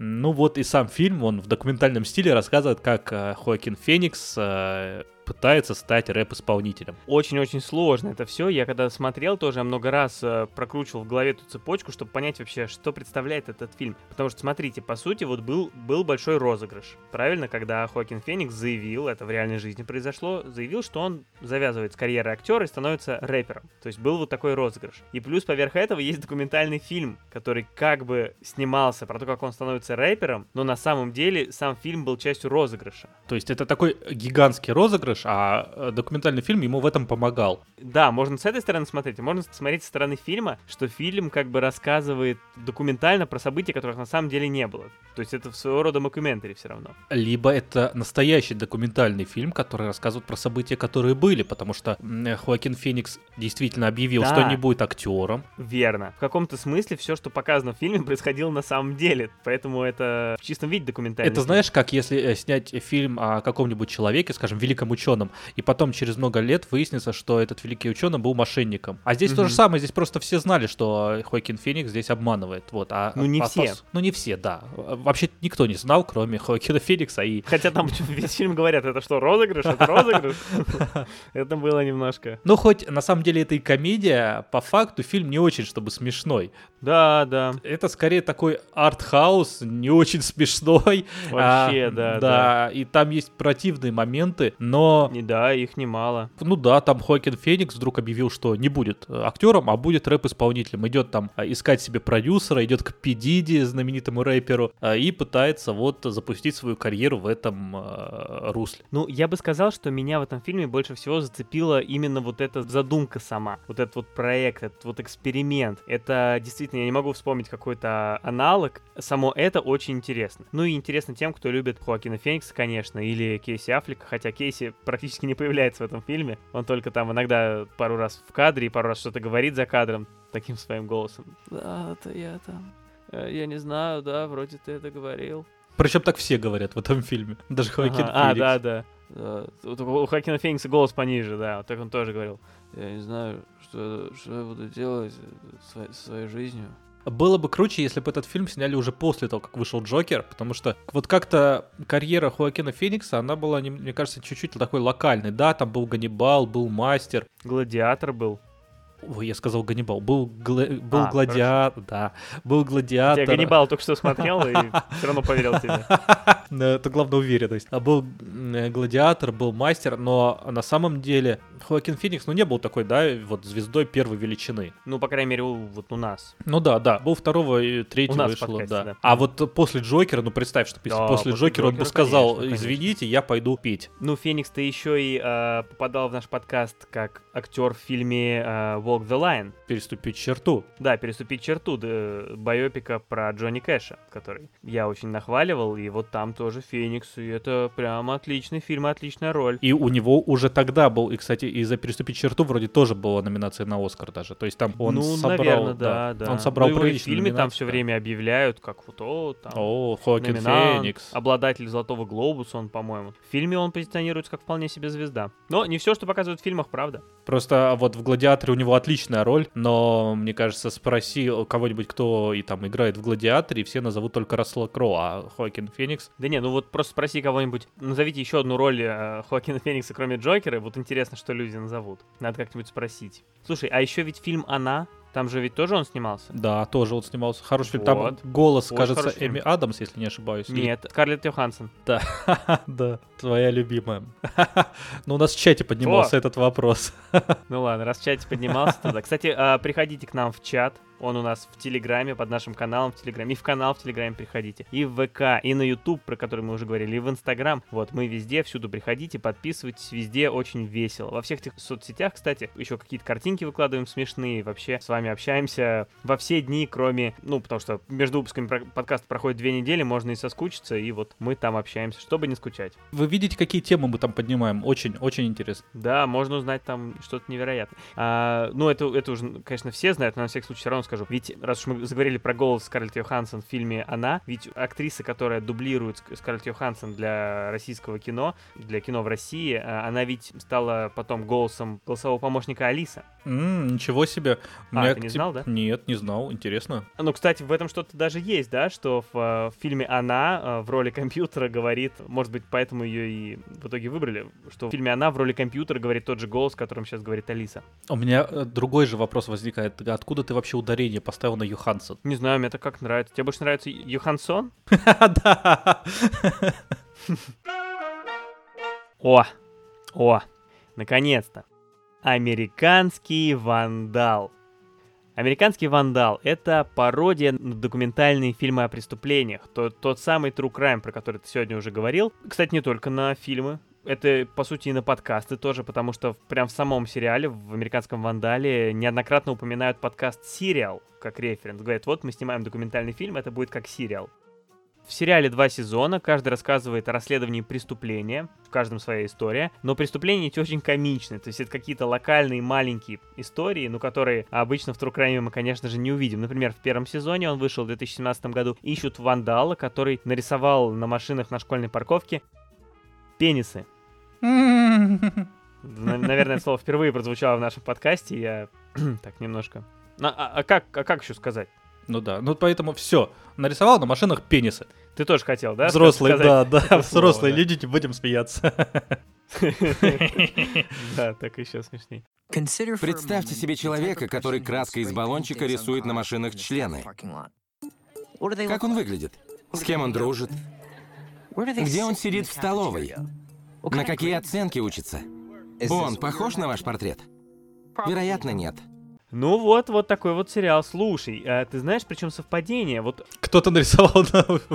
Ну вот и сам фильм, он в документальном стиле рассказывает, как э, Хоакин Феникс э, пытается стать рэп-исполнителем. Очень-очень сложно это все. Я когда смотрел тоже, много раз э, прокручивал в голове эту цепочку, чтобы понять вообще, что представляет этот фильм. Потому что, смотрите, по сути, вот был, был большой розыгрыш. Правильно, когда Хоакин Феникс заявил, это в реальной жизни произошло, заявил, что он завязывает с карьеры актера и становится рэпером. То есть был вот такой розыгрыш. И плюс поверх этого есть документальный фильм, который как бы снимался про то, как он становится рэпером, но на самом деле сам фильм был частью розыгрыша. То есть это такой гигантский розыгрыш, а э, документальный фильм ему в этом помогал. Да, можно с этой стороны смотреть, а можно смотреть со стороны фильма, что фильм как бы рассказывает документально про события, которых на самом деле не было. То есть это своего рода мокументари все равно. Либо это настоящий документальный фильм, который рассказывает про события, которые были, потому что Хоакин Феникс действительно объявил, да. что не будет актером. Верно. В каком-то смысле все, что показано в фильме, <laughs> происходило на самом деле. Поэтому это в чистом виде документальный Это фильм. знаешь, как если э, снять фильм о каком-нибудь человеке, скажем, великом ученом, и потом через много лет выяснится, что этот великий ученый был мошенником. А здесь mm-hmm. то же самое, здесь просто все знали, что Хоакин Феникс здесь обманывает. Вот, а, ну не а, все. ну не все, да. Вообще никто не знал, кроме Хоакина Феникса и... Хотя там <laughs> весь фильм говорят, это что, розыгрыш? Это розыгрыш? <laughs> Это было немножко... Ну хоть на самом деле это и комедия, по факту фильм не очень, чтобы смешной. Да, да. Это скорее такой арт-хаус, не очень <laughs> смешной. Вообще, а, да, да. Да, и там есть противные моменты, но... Не, да, их немало. Ну да, там Хоакин Феникс вдруг объявил, что не будет э, актером, а будет рэп-исполнителем. Идет там э, искать себе продюсера, идет к P. Diddy, знаменитому рэперу, э, и пытается вот запустить свою карьеру в этом русле. Ну, я бы сказал, что меня в этом фильме больше всего зацепила именно вот эта задумка сама, вот этот вот проект, этот вот эксперимент. Это действительно, я не могу вспомнить какой-то аналог. Само это очень интересно. Ну и интересно тем, кто любит Хоакина Феникса, конечно, или Кейси Аффлека, хотя Кейси практически не появляется в этом фильме. Он только там иногда пару раз в кадре и пару раз что-то говорит за кадром таким своим голосом. Да, это я там. Э, я не знаю, да, вроде ты это говорил. Причем так все говорят в этом фильме. <laughs> Даже Хоакин ага, Феникс. А, да, да. У Хоакина Феникса голос пониже, да. Так он тоже говорил. Я не знаю, что, что я буду делать со своей жизнью. Было бы круче, если бы этот фильм сняли уже после того, как вышел Джокер, потому что вот как-то карьера Хоакина Феникса, она была, мне кажется, чуть-чуть такой локальной. Да, там был Ганнибал, был Мастер. Гладиатор был. Ой, я сказал Ганнибал. Был, гла... был а, гладиатор, да. Был гладиатор. Я Ганнибал только что смотрел и все равно поверил тебе. <laughs> Это главная уверенность. А был гладиатор, был мастер, но на самом деле Хоакин Феникс, ну, не был такой, да, вот звездой первой величины. Ну, по крайней мере, вот у нас. Ну да, да. Был второго и третьего вышло, да. А вот после Джокера, ну, представь, что после Джокера он бы сказал, извините, я пойду петь. Ну, Феникс-то еще и а, попадал в наш подкаст как актер в фильме а, Walk the Line. Переступить черту. Да, переступить черту, да, байопика про Джонни Кэша, который я очень нахваливал, и вот там тоже Феникс, и это прям отличный фильм, отличная роль. И у него уже тогда был, и, кстати, и за переступить черту вроде тоже была номинация на Оскар даже, то есть там он ну, собрал... наверное, да, да. Он собрал ну, в фильме там все время объявляют, как вот, о, там... О, Хокин Феникс. Обладатель Золотого Глобуса он, по-моему. В фильме он позиционируется как вполне себе звезда. Но не все, что показывают в фильмах, правда. Просто вот в «Гладиаторе» у него отличная роль, но, мне кажется, спроси кого-нибудь, кто и там играет в «Гладиаторе», и все назовут только Рассела Кроу, а Хоакин Феникс... Да не, ну вот просто спроси кого-нибудь, назовите еще одну роль э, Хоакина Феникса, кроме Джокера, вот интересно, что люди назовут. Надо как-нибудь спросить. Слушай, а еще ведь фильм «Она», там же ведь тоже он снимался? Да, тоже он снимался. Хороший фильм. Там голос, Очень кажется, Эми Адамс, если не ошибаюсь. Нет, Скарлетт Йоханссон. Да, <laughs> да, твоя любимая. <laughs> Ну, у нас в чате поднимался этот вопрос. <laughs> Ну ладно, раз в чате поднимался, тогда. Кстати, а, приходите к нам в чат. Он у нас в Телеграме, под нашим каналом в Телеграме. И в канал в Телеграме приходите. И в ВК, и на YouTube, про который мы уже говорили, и в Инстаграм. Вот, мы везде, всюду приходите, подписывайтесь. Везде очень весело. Во всех этих соцсетях, кстати, еще какие-то картинки выкладываем смешные. Вообще с вами общаемся во все дни, кроме... Ну, потому что между выпусками подкаста проходит две недели, можно и соскучиться. И вот мы там общаемся, чтобы не скучать. Вы видите, какие темы мы там поднимаем? Очень, очень интересно. Да, можно узнать там что-то невероятное. А, ну, это, это уже, конечно, все знают, но на всякий случай все равно скажу. Ведь, раз уж мы заговорили про голос Скарлетт Йоханссон в фильме «Она», ведь актриса, которая дублирует Скарлетт Йоханссон для российского кино, для кино в России, а, она ведь стала потом голосом голосового помощника Алиса. Mm, ничего себе. А, Меня, ты не знал, да? Нет, не знал. Интересно. Ну, кстати, в этом что-то даже есть, да, что в, э, в фильме «Она» э, в роли компьютера говорит, может быть, поэтому ее и в итоге выбрали, что в фильме «Она» в роли компьютера говорит тот же голос, которым сейчас говорит Алиса. У меня э, другой же вопрос возникает. Откуда ты вообще ударение поставил на Йоханссон? Не знаю, мне это как нравится. Тебе больше нравится Йоханссон? <laughs> Да. О, о, наконец-то. Американский вандал. Американский вандал — это пародия на документальные фильмы о преступлениях. Тот, тот самый True Crime, про который ты сегодня уже говорил. Кстати, не только на фильмы. Это, по сути, и на подкасты тоже, потому что прям в самом сериале, в «Американском вандале», неоднократно упоминают подкаст «Сериал» как референс. Говорят, вот мы снимаем документальный фильм, это будет как сериал. В сериале два сезона, каждый рассказывает о расследовании преступления, в каждом своя история, но преступления эти очень комичные, то есть это какие-то локальные маленькие истории, ну, которые обычно в True Crime мы, конечно же, не увидим. Например, в первом сезоне, он вышел в 2017 году, ищут вандала, который нарисовал на машинах на школьной парковке пенисы. Наверное, это слово впервые прозвучало в нашем подкасте, я <clears throat> так немножко... А, а, а, как, а как еще сказать? Ну да, ну поэтому все. Нарисовал на машинах пенисы. Ты тоже хотел, да? Взрослые, да, да, <laughs> взрослые люди, не будем смеяться. <laughs> Да, так еще смешней. Представьте себе человека, который краской из баллончика рисует на машинах члены. Как он выглядит? С кем он дружит? Где он сидит в столовой? На какие оценки учится? Он похож на ваш портрет? Вероятно, нет. Ну вот, вот такой вот сериал. Слушай, а ты знаешь, причем совпадение? Вот кто-то нарисовал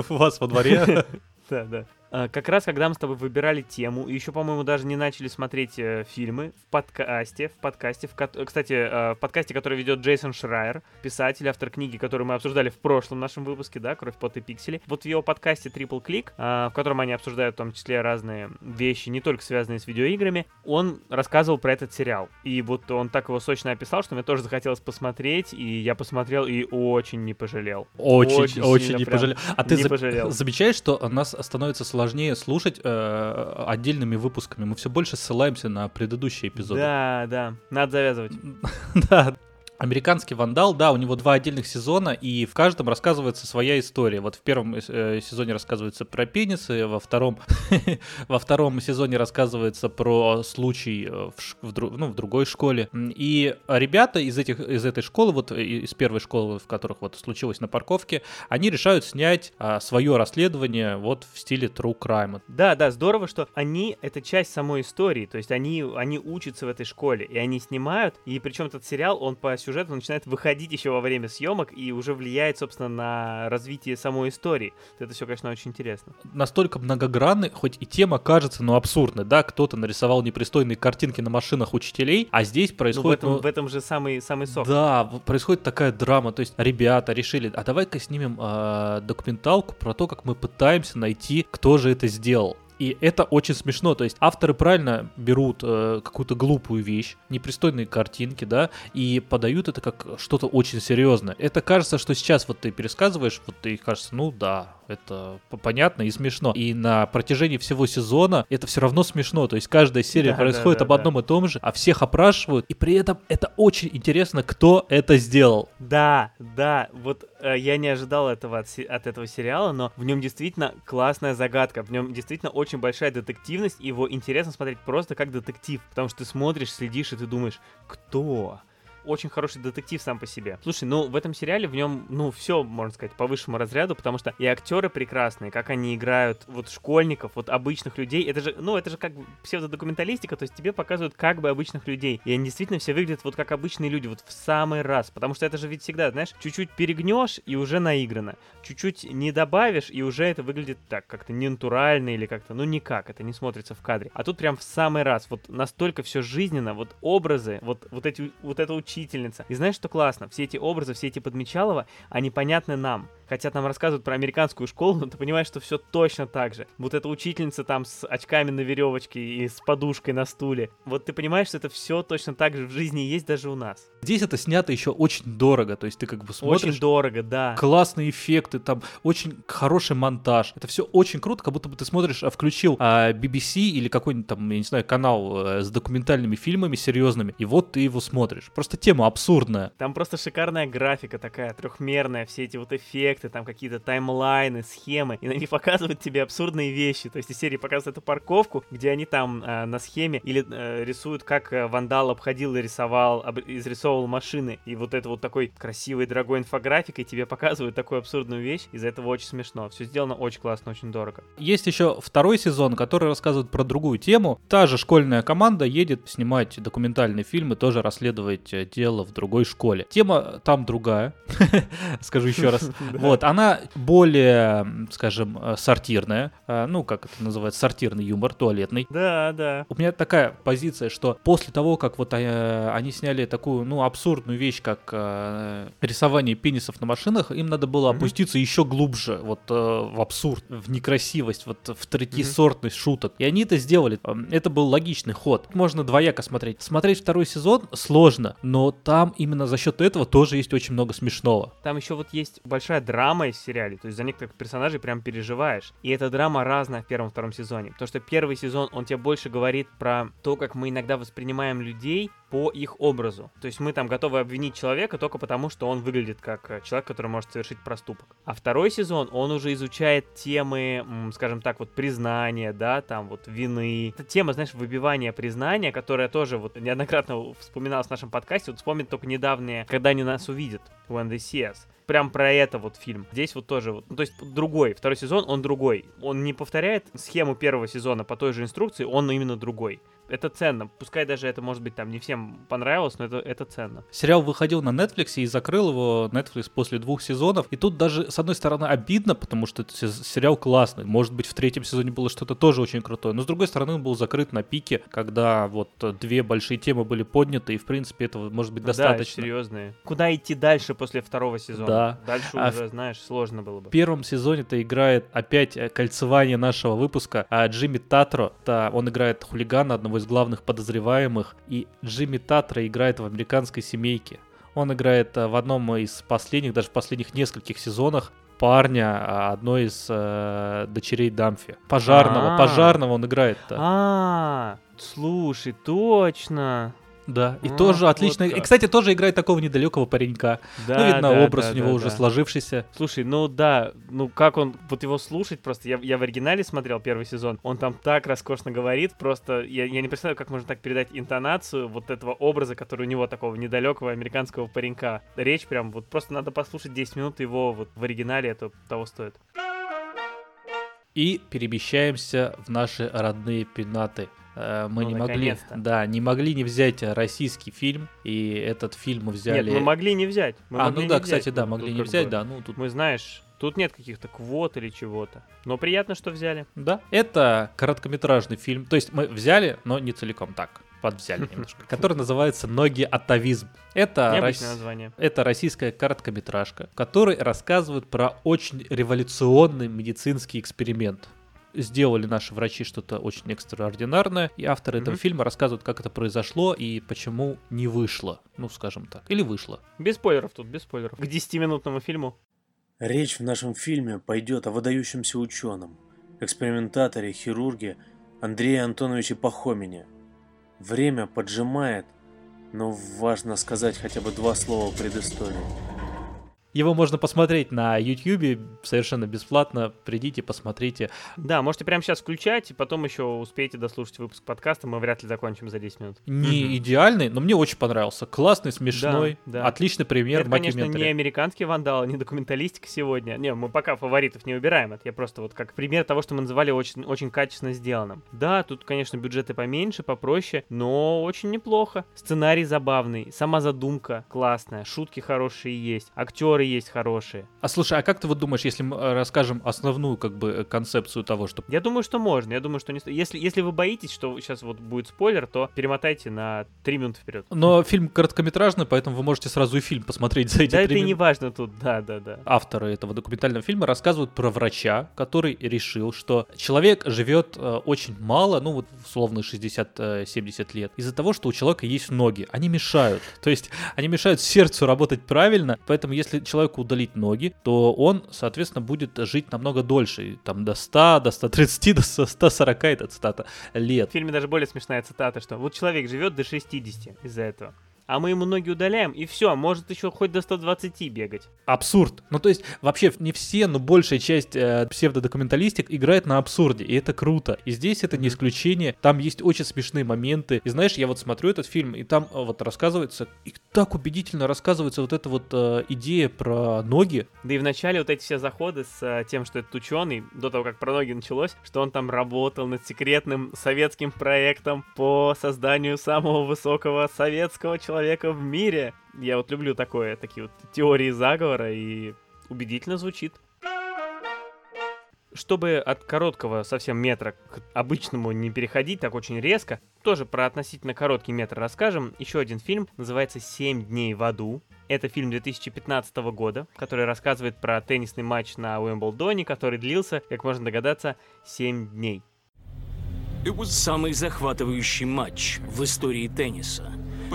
у вас во дворе. <laughs> Да, да. А, как раз когда мы с тобой выбирали тему, и еще, по-моему, даже не начали смотреть э, фильмы в подкасте, в подкасте, в кстати, э, в подкасте, который ведет Джейсон Шрайер, писатель, автор книги, которую мы обсуждали в прошлом нашем выпуске, да, «Кровь, пот и пиксели». Вот в его подкасте Triple Click, э, в котором они обсуждают в том числе разные вещи, не только связанные с видеоиграми, он рассказывал про этот сериал. И вот он так его сочно описал, что мне тоже захотелось посмотреть, и я посмотрел и очень не пожалел. Очень, очень, очень не пожалел. А ты за- пожалел. замечаешь, что у нас становится сложнее слушать э, отдельными выпусками. Мы все больше ссылаемся на предыдущие эпизоды. Да, да. Надо завязывать. <laughs> да, Американский вандал, да, у него два отдельных сезона, и в каждом рассказывается своя история. Вот в первом э, сезоне рассказывается про пенисы, во втором, <laughs> во втором сезоне рассказывается про случай э, в, в, ну, в другой школе. И ребята из, этих, из этой школы, вот э, из первой школы, в которых вот случилось на парковке, они решают снять а, свое расследование вот в стиле True Crime. Да, да, здорово, что они, это часть самой истории, то есть они, они учатся в этой школе, и они снимают, и причем этот сериал, он по сюжет начинает выходить еще во время съемок и уже влияет, собственно, на развитие самой истории. Это все, конечно, очень интересно. Настолько многогранный, хоть и тема кажется, ну, абсурдной, да, кто-то нарисовал непристойные картинки на машинах учителей, а здесь происходит... Ну, в, этом, ну, в этом же самый, самый сок. Да, происходит такая драма, то есть ребята решили, а давай-ка снимем э, документалку про то, как мы пытаемся найти, кто же это сделал. И это очень смешно. То есть авторы правильно берут э, какую-то глупую вещь, непристойные картинки, да, и подают это как что-то очень серьезное. Это кажется, что сейчас вот ты пересказываешь, вот ты кажется, ну да, это понятно и смешно. И на протяжении всего сезона это все равно смешно. То есть каждая серия да, происходит да, да, об одном да. и том же, а всех опрашивают. И при этом это очень интересно, кто это сделал. Да, да. Вот э, я не ожидал этого от, от этого сериала, но в нем действительно классная загадка. В нем действительно очень большая детективность. И его интересно смотреть просто как детектив. Потому что ты смотришь, следишь, и ты думаешь, кто? Очень хороший детектив сам по себе. Слушай, ну в этом сериале в нем, ну, все, можно сказать, по высшему разряду, потому что и актеры прекрасные, как они играют вот школьников, вот обычных людей. Это же, ну, это же как псевдодокументалистика, то есть тебе показывают как бы обычных людей. И они действительно все выглядят вот как обычные люди, вот в самый раз. Потому что это же ведь всегда, знаешь, чуть-чуть перегнешь и уже наиграно. Чуть-чуть не добавишь, и уже это выглядит так, как-то не натурально или как-то, ну никак, это не смотрится в кадре. А тут прям в самый раз, вот настолько все жизненно, вот образы, вот, вот эти, вот это учение учительница. И знаешь, что классно? Все эти образы, все эти подмечалова, они понятны нам. Хотя там рассказывают про американскую школу, но ты понимаешь, что все точно так же. Вот эта учительница там с очками на веревочке и с подушкой на стуле. Вот ты понимаешь, что это все точно так же в жизни есть даже у нас. Здесь это снято еще очень дорого, то есть ты как бы смотришь... Очень дорого, да. Классные эффекты, там очень хороший монтаж. Это все очень круто, как будто бы ты смотришь, а включил а, BBC или какой-нибудь там, я не знаю, канал а, с документальными фильмами серьезными, и вот ты его смотришь. Просто тема абсурдная. Там просто шикарная графика такая, трехмерная, все эти вот эффекты, там какие-то таймлайны, схемы, и они <laughs> показывают тебе абсурдные вещи. То есть из серии показывают эту парковку, где они там э, на схеме или э, рисуют, как э, вандал обходил и рисовал, об, изрисовывал машины. И вот это вот такой красивый, дорогой инфографикой тебе показывают такую абсурдную вещь. Из-за этого очень смешно. Все сделано очень классно, очень дорого. Есть еще второй сезон, который рассказывает про другую тему. Та же школьная команда едет снимать документальный фильм и тоже расследовать э, дело в другой школе. Тема там другая, <laughs> скажу еще раз. <laughs> Вот, она более, скажем, э, сортирная. Э, ну, как это называется, сортирный юмор, туалетный. Да, да. У меня такая позиция, что после того, как вот они сняли такую, ну, абсурдную вещь, как рисование пенисов на машинах, им надо было опуститься еще глубже, вот в абсурд, в некрасивость, вот в третьесортность шуток. И они это сделали. Это был логичный ход. Можно двояко смотреть. Смотреть второй сезон сложно, но там именно за счет этого тоже есть очень много смешного. Там еще вот есть большая драма из сериале, то есть за некоторых персонажей прям переживаешь. И эта драма разная в первом-втором сезоне. Потому что первый сезон, он тебе больше говорит про то, как мы иногда воспринимаем людей, по их образу. То есть мы там готовы обвинить человека только потому, что он выглядит как э, человек, который может совершить проступок. А второй сезон, он уже изучает темы, скажем так, вот признания, да, там вот вины. Это тема, знаешь, выбивания признания, которая тоже вот неоднократно вспоминалась в нашем подкасте. Вот вспомнить только недавние, когда они нас увидят, When They прям про это вот фильм. Здесь вот тоже вот, ну, то есть другой. Второй сезон, он другой. Он не повторяет схему первого сезона по той же инструкции, он именно другой это ценно. Пускай даже это, может быть, там не всем понравилось, но это, это ценно. Сериал выходил на Netflix и закрыл его Netflix после двух сезонов. И тут даже, с одной стороны, обидно, потому что сериал классный. Может быть, в третьем сезоне было что-то тоже очень крутое. Но, с другой стороны, он был закрыт на пике, когда вот две большие темы были подняты, и, в принципе, этого может быть достаточно. Да, серьезные. Куда идти дальше после второго сезона? Да. Дальше а уже, в... знаешь, сложно было бы. В первом сезоне-то играет опять э, кольцевание нашего выпуска, а Джимми Татро, да, он играет хулигана одного из главных подозреваемых, и Джимми Татра играет в американской семейке. Он играет э, в одном из последних, даже в последних нескольких сезонах парня а, одной из э, дочерей Дамфи. Пожарного, А-а-а. пожарного он играет. А, слушай, точно. Да, и а, тоже отлично. Вот и, кстати, тоже играет такого недалекого паренька. Да, ну, видно, да, образ да, у него да, уже да. сложившийся. Слушай, ну да, ну как он, вот его слушать просто, я, я в оригинале смотрел первый сезон, он там так роскошно говорит, просто я, я не представляю, как можно так передать интонацию вот этого образа, который у него такого недалекого американского паренька. Речь прям, вот просто надо послушать 10 минут его вот в оригинале, это того стоит. И перемещаемся в наши родные пенаты. Э, мы ну, не могли, да, не могли не взять российский фильм, и этот фильм мы взяли. Нет, мы могли не взять. Мы а, ну да, кстати, да, могли не взять, бы... да, ну тут. Мы знаешь, тут нет каких-то квот или чего-то, но приятно, что взяли. Да, это короткометражный фильм, то есть мы взяли, но не целиком так подвзяли <laughs> немножко, который называется «Ноги атовизм». Это, рос... название. это российская короткометражка, который рассказывает про очень революционный медицинский эксперимент сделали наши врачи что-то очень экстраординарное, и авторы mm-hmm. этого фильма рассказывают, как это произошло и почему не вышло, ну, скажем так, или вышло. Без спойлеров тут, без спойлеров. К 10-минутному фильму. Речь в нашем фильме пойдет о выдающемся ученом, экспериментаторе, хирурге Андрее Антоновиче Пахомине. Время поджимает, но важно сказать хотя бы два слова предыстории. Его можно посмотреть на YouTube совершенно бесплатно. Придите, посмотрите. Да, можете прямо сейчас включать, и потом еще успеете дослушать выпуск подкаста. Мы вряд ли закончим за 10 минут. Не mm идеальный, но мне очень понравился. Классный, смешной, да, да. отличный пример. Это, конечно, не американский вандал, не документалистика сегодня. Не, мы пока фаворитов не убираем. Это я просто вот как пример того, что мы называли очень, очень качественно сделанным. Да, тут, конечно, бюджеты поменьше, попроще, но очень неплохо. Сценарий забавный, сама задумка классная, шутки хорошие есть, актеры есть хорошие. А слушай, а как ты вот думаешь, если мы э, расскажем основную как бы концепцию того, что... Я думаю, что можно. Я думаю, что не... Если, если вы боитесь, что сейчас вот будет спойлер, то перемотайте на 3 минуты вперед. Но фильм короткометражный, поэтому вы можете сразу и фильм посмотреть за эти Да, это мин... и не важно тут, да, да, да. Авторы этого документального фильма рассказывают про врача, который решил, что человек живет э, очень мало, ну вот условно 60-70 лет, из-за того, что у человека есть ноги. Они мешают. То есть они мешают сердцу работать правильно, поэтому если человеку удалить ноги, то он, соответственно, будет жить намного дольше, там до 100, до 130, <laughs> до 140, это цитата, лет. В фильме даже более смешная цитата, что вот человек живет до 60 из-за этого а мы ему ноги удаляем, и все, может еще хоть до 120 бегать. Абсурд. Ну, то есть, вообще не все, но большая часть э, псевдодокументалистик играет на абсурде, и это круто. И здесь это не исключение, там есть очень смешные моменты. И знаешь, я вот смотрю этот фильм, и там э, вот рассказывается, и так убедительно рассказывается вот эта вот э, идея про ноги. Да и в начале вот эти все заходы с э, тем, что этот ученый, до того, как про ноги началось, что он там работал над секретным советским проектом по созданию самого высокого советского человека человека в мире. Я вот люблю такое, такие вот теории заговора, и убедительно звучит. Чтобы от короткого совсем метра к обычному не переходить так очень резко, тоже про относительно короткий метр расскажем. Еще один фильм называется «Семь дней в аду». Это фильм 2015 года, который рассказывает про теннисный матч на Уимблдоне, который длился, как можно догадаться, 7 дней. Самый захватывающий матч в истории тенниса.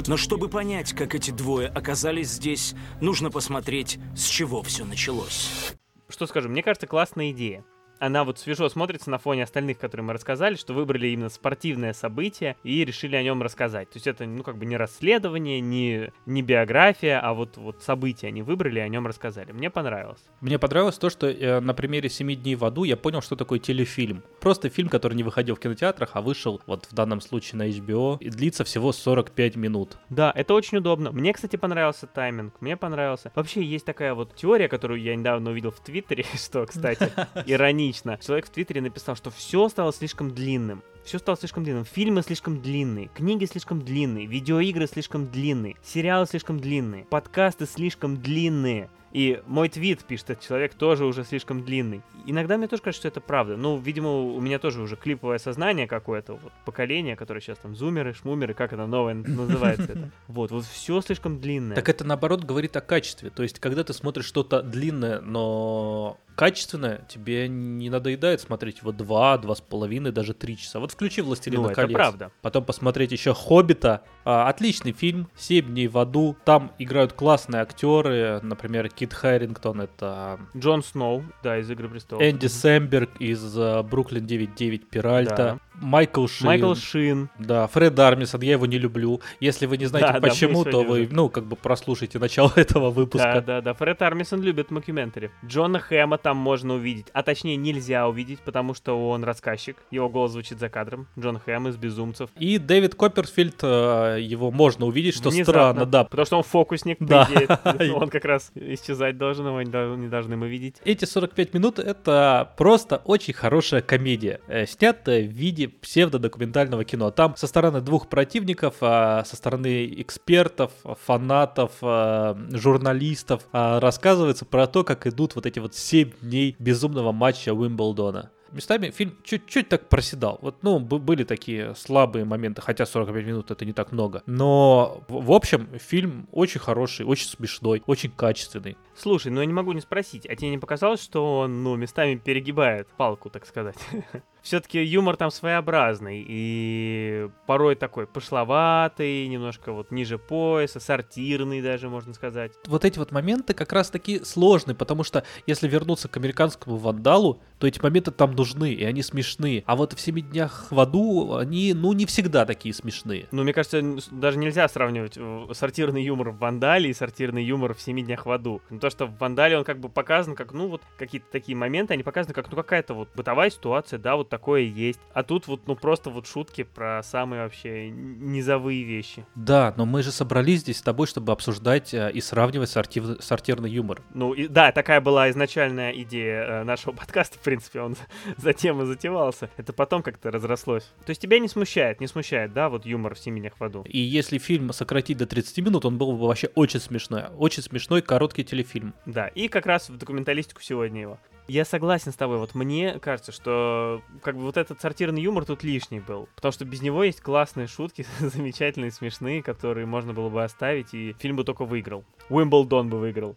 Но чтобы понять, как эти двое оказались здесь, нужно посмотреть, с чего все началось. Что скажу, мне кажется, классная идея она вот свежо смотрится на фоне остальных, которые мы рассказали, что выбрали именно спортивное событие и решили о нем рассказать. То есть это, ну, как бы не расследование, не, не биография, а вот, вот события они выбрали и о нем рассказали. Мне понравилось. Мне понравилось то, что э, на примере «Семи дней в аду» я понял, что такое телефильм. Просто фильм, который не выходил в кинотеатрах, а вышел вот в данном случае на HBO и длится всего 45 минут. Да, это очень удобно. Мне, кстати, понравился тайминг, мне понравился. Вообще есть такая вот теория, которую я недавно увидел в Твиттере, <laughs> что, кстати, <laughs> иронично иронично. Человек в Твиттере написал, что все стало слишком длинным. Все стало слишком длинным. Фильмы слишком длинные, книги слишком длинные, видеоигры слишком длинные, сериалы слишком длинные, подкасты слишком длинные. И мой твит, пишет этот человек, тоже уже слишком длинный. Иногда мне тоже кажется, что это правда. Ну, видимо, у меня тоже уже клиповое сознание какое-то, вот поколение, которое сейчас там зумеры, шмумеры, как это новое <laughs> называется это. Вот, вот все слишком длинное. Так это наоборот говорит о качестве. То есть, когда ты смотришь что-то длинное, но качественное, тебе не надоедает смотреть его два, два с половиной, даже три часа. Вот включи «Властелина ну, колец». это правда. Потом посмотреть еще «Хоббита». А, отличный фильм, «Семь дней в аду». Там играют классные актеры, например, Кит Хэрингтон, это... Джон Сноу, да, из «Игры престолов». Энди Сэмберг из uh, «Бруклин 9.9» Пиральта. Да. Майкл Шин. Майкл Шин. Да, Фред Армисон, я его не люблю. Если вы не знаете да, почему, да, то вы, уже. ну, как бы прослушайте начало <laughs> этого выпуска. Да, да, да. Фред Армисон любит мокюментари. Джона Хэма там можно увидеть, а точнее нельзя увидеть, потому что он рассказчик. Его голос звучит за кадром. Джон Хэм из «Безумцев». И Дэвид Копперфильд, э, его можно увидеть, что Внезапно, странно, да. Потому что он фокусник, да. идее. <laughs> Он как раз исчезать должен, его не должны мы видеть. Эти 45 минут — это просто очень хорошая комедия, э, снятая в виде псевдодокументального кино. Там со стороны двух противников, а со стороны экспертов, фанатов, а, журналистов а, рассказывается про то, как идут вот эти вот 7 дней безумного матча Уимблдона местами фильм чуть-чуть так проседал. Вот, ну, были такие слабые моменты, хотя 45 минут это не так много. Но, в общем, фильм очень хороший, очень смешной, очень качественный. Слушай, ну я не могу не спросить, а тебе не показалось, что он, ну, местами перегибает палку, так сказать? <laughs> все-таки юмор там своеобразный и порой такой пошловатый, немножко вот ниже пояса, сортирный даже, можно сказать. Вот эти вот моменты как раз таки сложные, потому что если вернуться к американскому вандалу, то эти моменты там нужны, и они смешные. А вот в «Семи днях в аду» они, ну, не всегда такие смешные. Ну, мне кажется, даже нельзя сравнивать э, сортирный юмор в «Вандале» и сортирный юмор в «Семи днях в аду». Но то, что в «Вандале» он как бы показан как, ну, вот какие-то такие моменты, они показаны как, ну, какая-то вот бытовая ситуация, да, вот такое есть. А тут вот, ну, просто вот шутки про самые вообще низовые вещи. Да, но мы же собрались здесь с тобой, чтобы обсуждать э, и сравнивать сортир, сортирный юмор. Ну, и, да, такая была изначальная идея э, нашего <laughs> подкаста, в принципе, он <laughs> за тем и затевался. Это потом как-то разрослось. То есть тебя не смущает, не смущает, да, вот юмор в «Семенях в аду»? И если фильм сократить до 30 минут, он был бы вообще очень смешной. Очень смешной короткий телефильм. Да, и как раз в документалистику сегодня его. Я согласен с тобой. Вот мне кажется, что как бы вот этот сортирный юмор тут лишний был. Потому что без него есть классные шутки, <laughs> замечательные, смешные, которые можно было бы оставить, и фильм бы только выиграл. Уимблдон бы выиграл.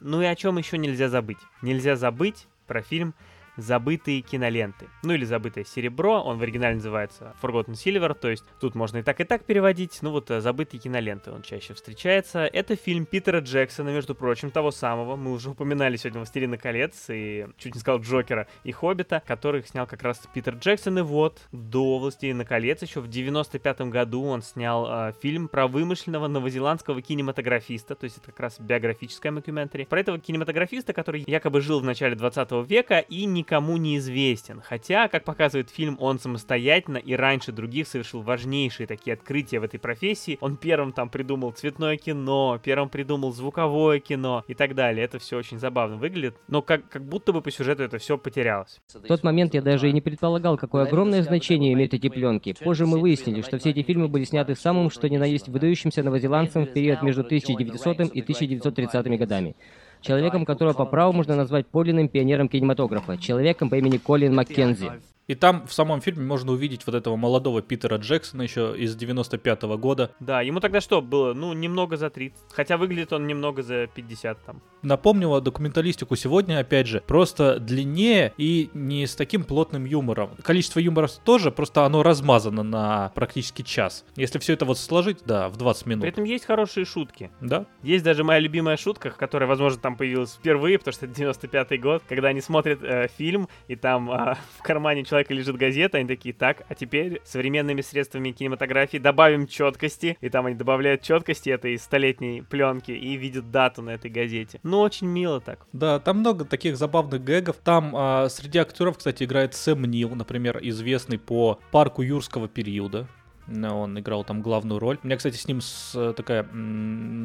Ну и о чем еще нельзя забыть? Нельзя забыть про фильм забытые киноленты. Ну или забытое серебро, он в оригинале называется Forgotten Silver, то есть тут можно и так, и так переводить. Ну вот э, забытые киноленты он чаще встречается. Это фильм Питера Джексона, между прочим, того самого. Мы уже упоминали сегодня «Властелина колец» и чуть не сказал Джокера и Хоббита, которых снял как раз Питер Джексон. И вот до «Властелина колец» еще в 95 году он снял э, фильм про вымышленного новозеландского кинематографиста, то есть это как раз биографическая мокюментари, про этого кинематографиста, который якобы жил в начале 20 века и не никому не известен. Хотя, как показывает фильм, он самостоятельно и раньше других совершил важнейшие такие открытия в этой профессии. Он первым там придумал цветное кино, первым придумал звуковое кино и так далее. Это все очень забавно выглядит, но как, как будто бы по сюжету это все потерялось. В тот момент я даже и не предполагал, какое огромное значение имеют эти пленки. Позже мы выяснили, что все эти фильмы были сняты самым, что ни на есть, выдающимся новозеландцем в период между 1900 и 1930 годами человеком, которого по праву можно назвать подлинным пионером кинематографа, человеком по имени Колин Маккензи. И там в самом фильме можно увидеть вот этого молодого Питера Джексона еще из 95 -го года. Да, ему тогда что было? Ну, немного за 30. Хотя выглядит он немного за 50 там. Напомнила документалистику сегодня, опять же, просто длиннее и не с таким плотным юмором. Количество юмора тоже, просто оно размазано на практически час. Если все это вот сложить, да, в 20 минут. При этом есть хорошие шутки. Да. Есть даже моя любимая шутка, которая, возможно, там появилась впервые, потому что это 95 год, когда они смотрят э, фильм, и там э, <laughs> в кармане человека человека лежит газета, они такие, так, а теперь современными средствами кинематографии добавим четкости, и там они добавляют четкости этой столетней пленки и видят дату на этой газете. Ну, очень мило так. Да, там много таких забавных гэгов. Там а, среди актеров, кстати, играет Сэм Нил, например, известный по парку юрского периода. Он играл там главную роль. У меня, кстати, с ним с, э, такая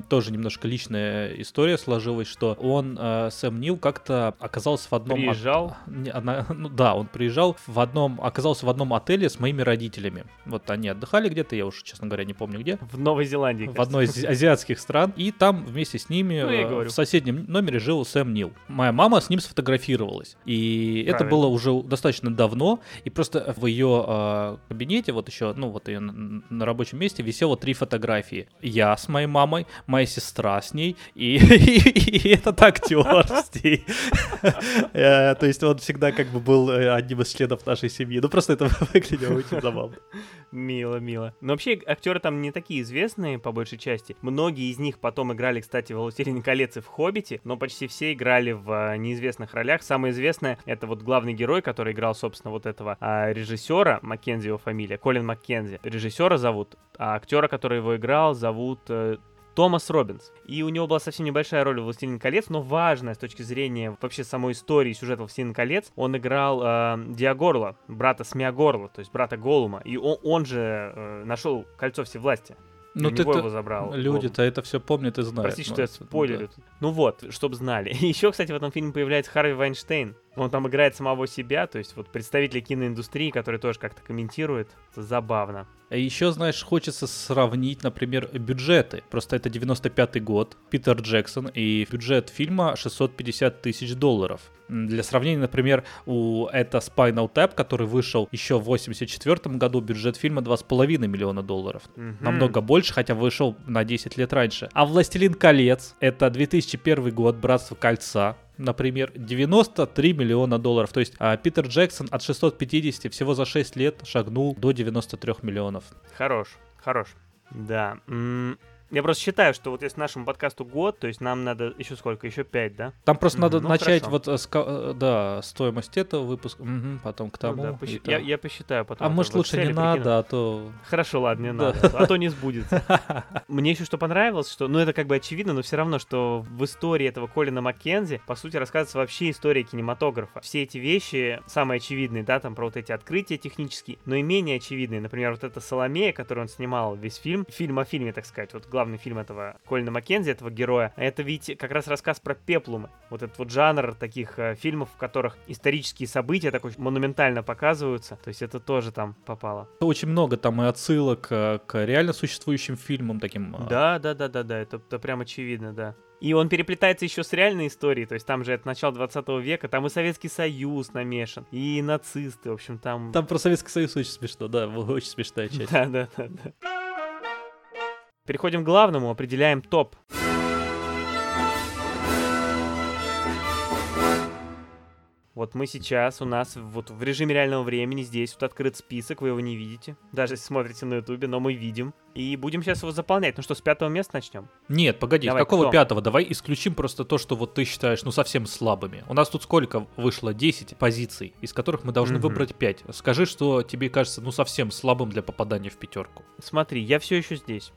тоже немножко личная история сложилась, что он, э, Сэм Нил, как-то оказался в одном... Приезжал? Она, <laughs> ну да, он приезжал в одном, оказался в одном отеле с моими родителями. Вот они отдыхали где-то, я уже, честно говоря, не помню где. В Новой Зеландии. В одной из <laughs> азиатских стран. И там вместе с ними ну, э, в соседнем номере жил Сэм Нил. Моя мама с ним сфотографировалась. И Правильно. это было уже достаточно давно. И просто в ее э, кабинете, вот еще, ну вот ее на рабочем месте висело три фотографии. Я с моей мамой, моя сестра с ней и, <laughs> и, этот актер с ней. Э, то есть он всегда как бы был э, одним из членов нашей семьи. Ну просто это <laughs> выглядело очень забавно. Мило, мило. Но вообще актеры там не такие известные, по большей части. Многие из них потом играли, кстати, в «Властелине колец» и в «Хоббите», но почти все играли в э, неизвестных ролях. Самое известное — это вот главный герой, который играл, собственно, вот этого а, режиссера, Маккензи его фамилия, Колин Маккензи. Режиссера зовут, а актера, который его играл, зовут э, Томас Робинс. И у него была совсем небольшая роль в «Властелин колец», но важная с точки зрения вообще самой истории сюжета «Властелин колец». Он играл э, Диагорла, брата Смиагорла, то есть брата Голума. И он, он же э, нашел кольцо всевластия. Ну, ты его забрал. Люди-то это все помнят и знают. Простите, что я спойлерю. Да. Ну вот, чтобы знали. <laughs> Еще, кстати, в этом фильме появляется Харви Вайнштейн. Он там играет самого себя, то есть вот представители киноиндустрии, которые тоже как-то комментируют. Это забавно. А еще, знаешь, хочется сравнить, например, бюджеты. Просто это 95-й год, Питер Джексон, и бюджет фильма 650 тысяч долларов. Для сравнения, например, у это Spinal Tap, который вышел еще в 84 году, бюджет фильма 2,5 миллиона долларов. Mm-hmm. Намного больше, хотя вышел на 10 лет раньше. А «Властелин колец» — это 2001 год, «Братство кольца», например, 93 миллиона долларов. То есть а, Питер Джексон от 650 всего за 6 лет шагнул до 93 миллионов. Хорош, хорош. Да. Я просто считаю, что вот если нашему подкасту год, то есть нам надо еще сколько? Еще пять, да? Там просто mm-hmm. надо ну, начать хорошо. вот, э, да, стоимость этого выпуска, угу, потом к тому. Ну, да, посч... я, я посчитаю потом. А может лучше не надо, прикину. а то... Хорошо, ладно, не да. надо, а то не сбудется. <laughs> Мне еще что понравилось, что, ну это как бы очевидно, но все равно, что в истории этого Колина Маккензи, по сути, рассказывается вообще история кинематографа. Все эти вещи, самые очевидные, да, там про вот эти открытия технические, но и менее очевидные. Например, вот эта Соломея, которую он снимал весь фильм, фильм о фильме, так сказать, вот главный фильм этого Колина Маккензи, этого героя, это ведь как раз рассказ про пеплумы. Вот этот вот жанр таких э, фильмов, в которых исторические события такой монументально показываются. То есть это тоже там попало. Очень много там и отсылок э, к реально существующим фильмам таким. Э. Да, да, да, да, да, это, это прям очевидно, да. И он переплетается еще с реальной историей, то есть там же это начало 20 века, там и Советский Союз намешан, и нацисты, в общем, там... Там про Советский Союз очень смешно, да, <laughs> очень смешная <laughs> часть. Да, да, да, да. Переходим к главному, определяем топ. Вот мы сейчас, у нас вот в режиме реального времени здесь вот открыт список, вы его не видите, даже если смотрите на ютубе, но мы видим. И будем сейчас его заполнять. Ну что, с пятого места начнем? Нет, погоди, Давай, с какого кто? пятого? Давай исключим просто то, что вот ты считаешь, ну, совсем слабыми. У нас тут сколько вышло? 10 позиций, из которых мы должны угу. выбрать 5. Скажи, что тебе кажется, ну, совсем слабым для попадания в пятерку. Смотри, я все еще здесь.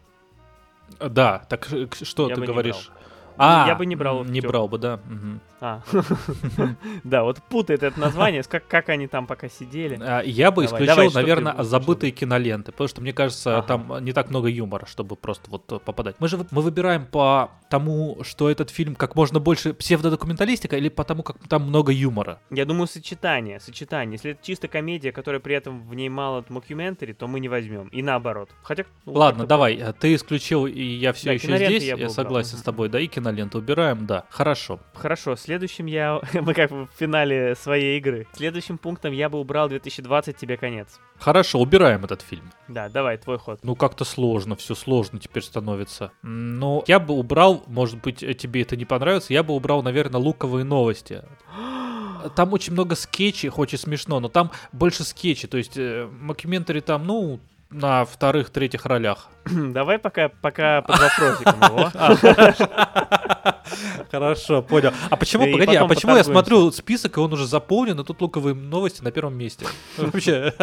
Да, так э, что я ты говоришь? А, я бы не брал. Не брал бы, да. Угу. А. <laughs> да, вот путает это название, как, как они там пока сидели. А, я бы давай, исключил, давай, наверное, забытые киноленты, потому что, мне кажется, ага. там не так много юмора, чтобы просто вот попадать. Мы же мы выбираем по тому, что этот фильм как можно больше псевдодокументалистика или потому, как там много юмора? Я думаю, сочетание, сочетание. Если это чисто комедия, которая при этом в ней мало мокюментари, то мы не возьмем. И наоборот. Хотя... Ну, Ладно, давай, э, ты исключил, и я все да, еще здесь, я, я согласен с тобой, да, и киноленту убираем, да. Хорошо. Хорошо, следующим я... <laughs> Мы как в финале своей игры. Следующим пунктом я бы убрал 2020 «Тебе конец». Хорошо, убираем этот фильм. Да, давай, твой ход. Ну, как-то сложно, все сложно теперь становится. Но я бы убрал, может быть, тебе это не понравится, я бы убрал, наверное, луковые новости. <gasps> Там очень много скетчей, хоть и смешно, но там больше скетчей. То есть, э, мокюментари там, ну, на вторых-третьих ролях. <clears throat> Давай пока, пока под вопросиком его. <laughs> <laughs> <laughs> Хорошо, понял. А почему, погоди, а почему я смотрю список, и он уже заполнен, и тут луковые новости на первом месте? <laughs> Вообще.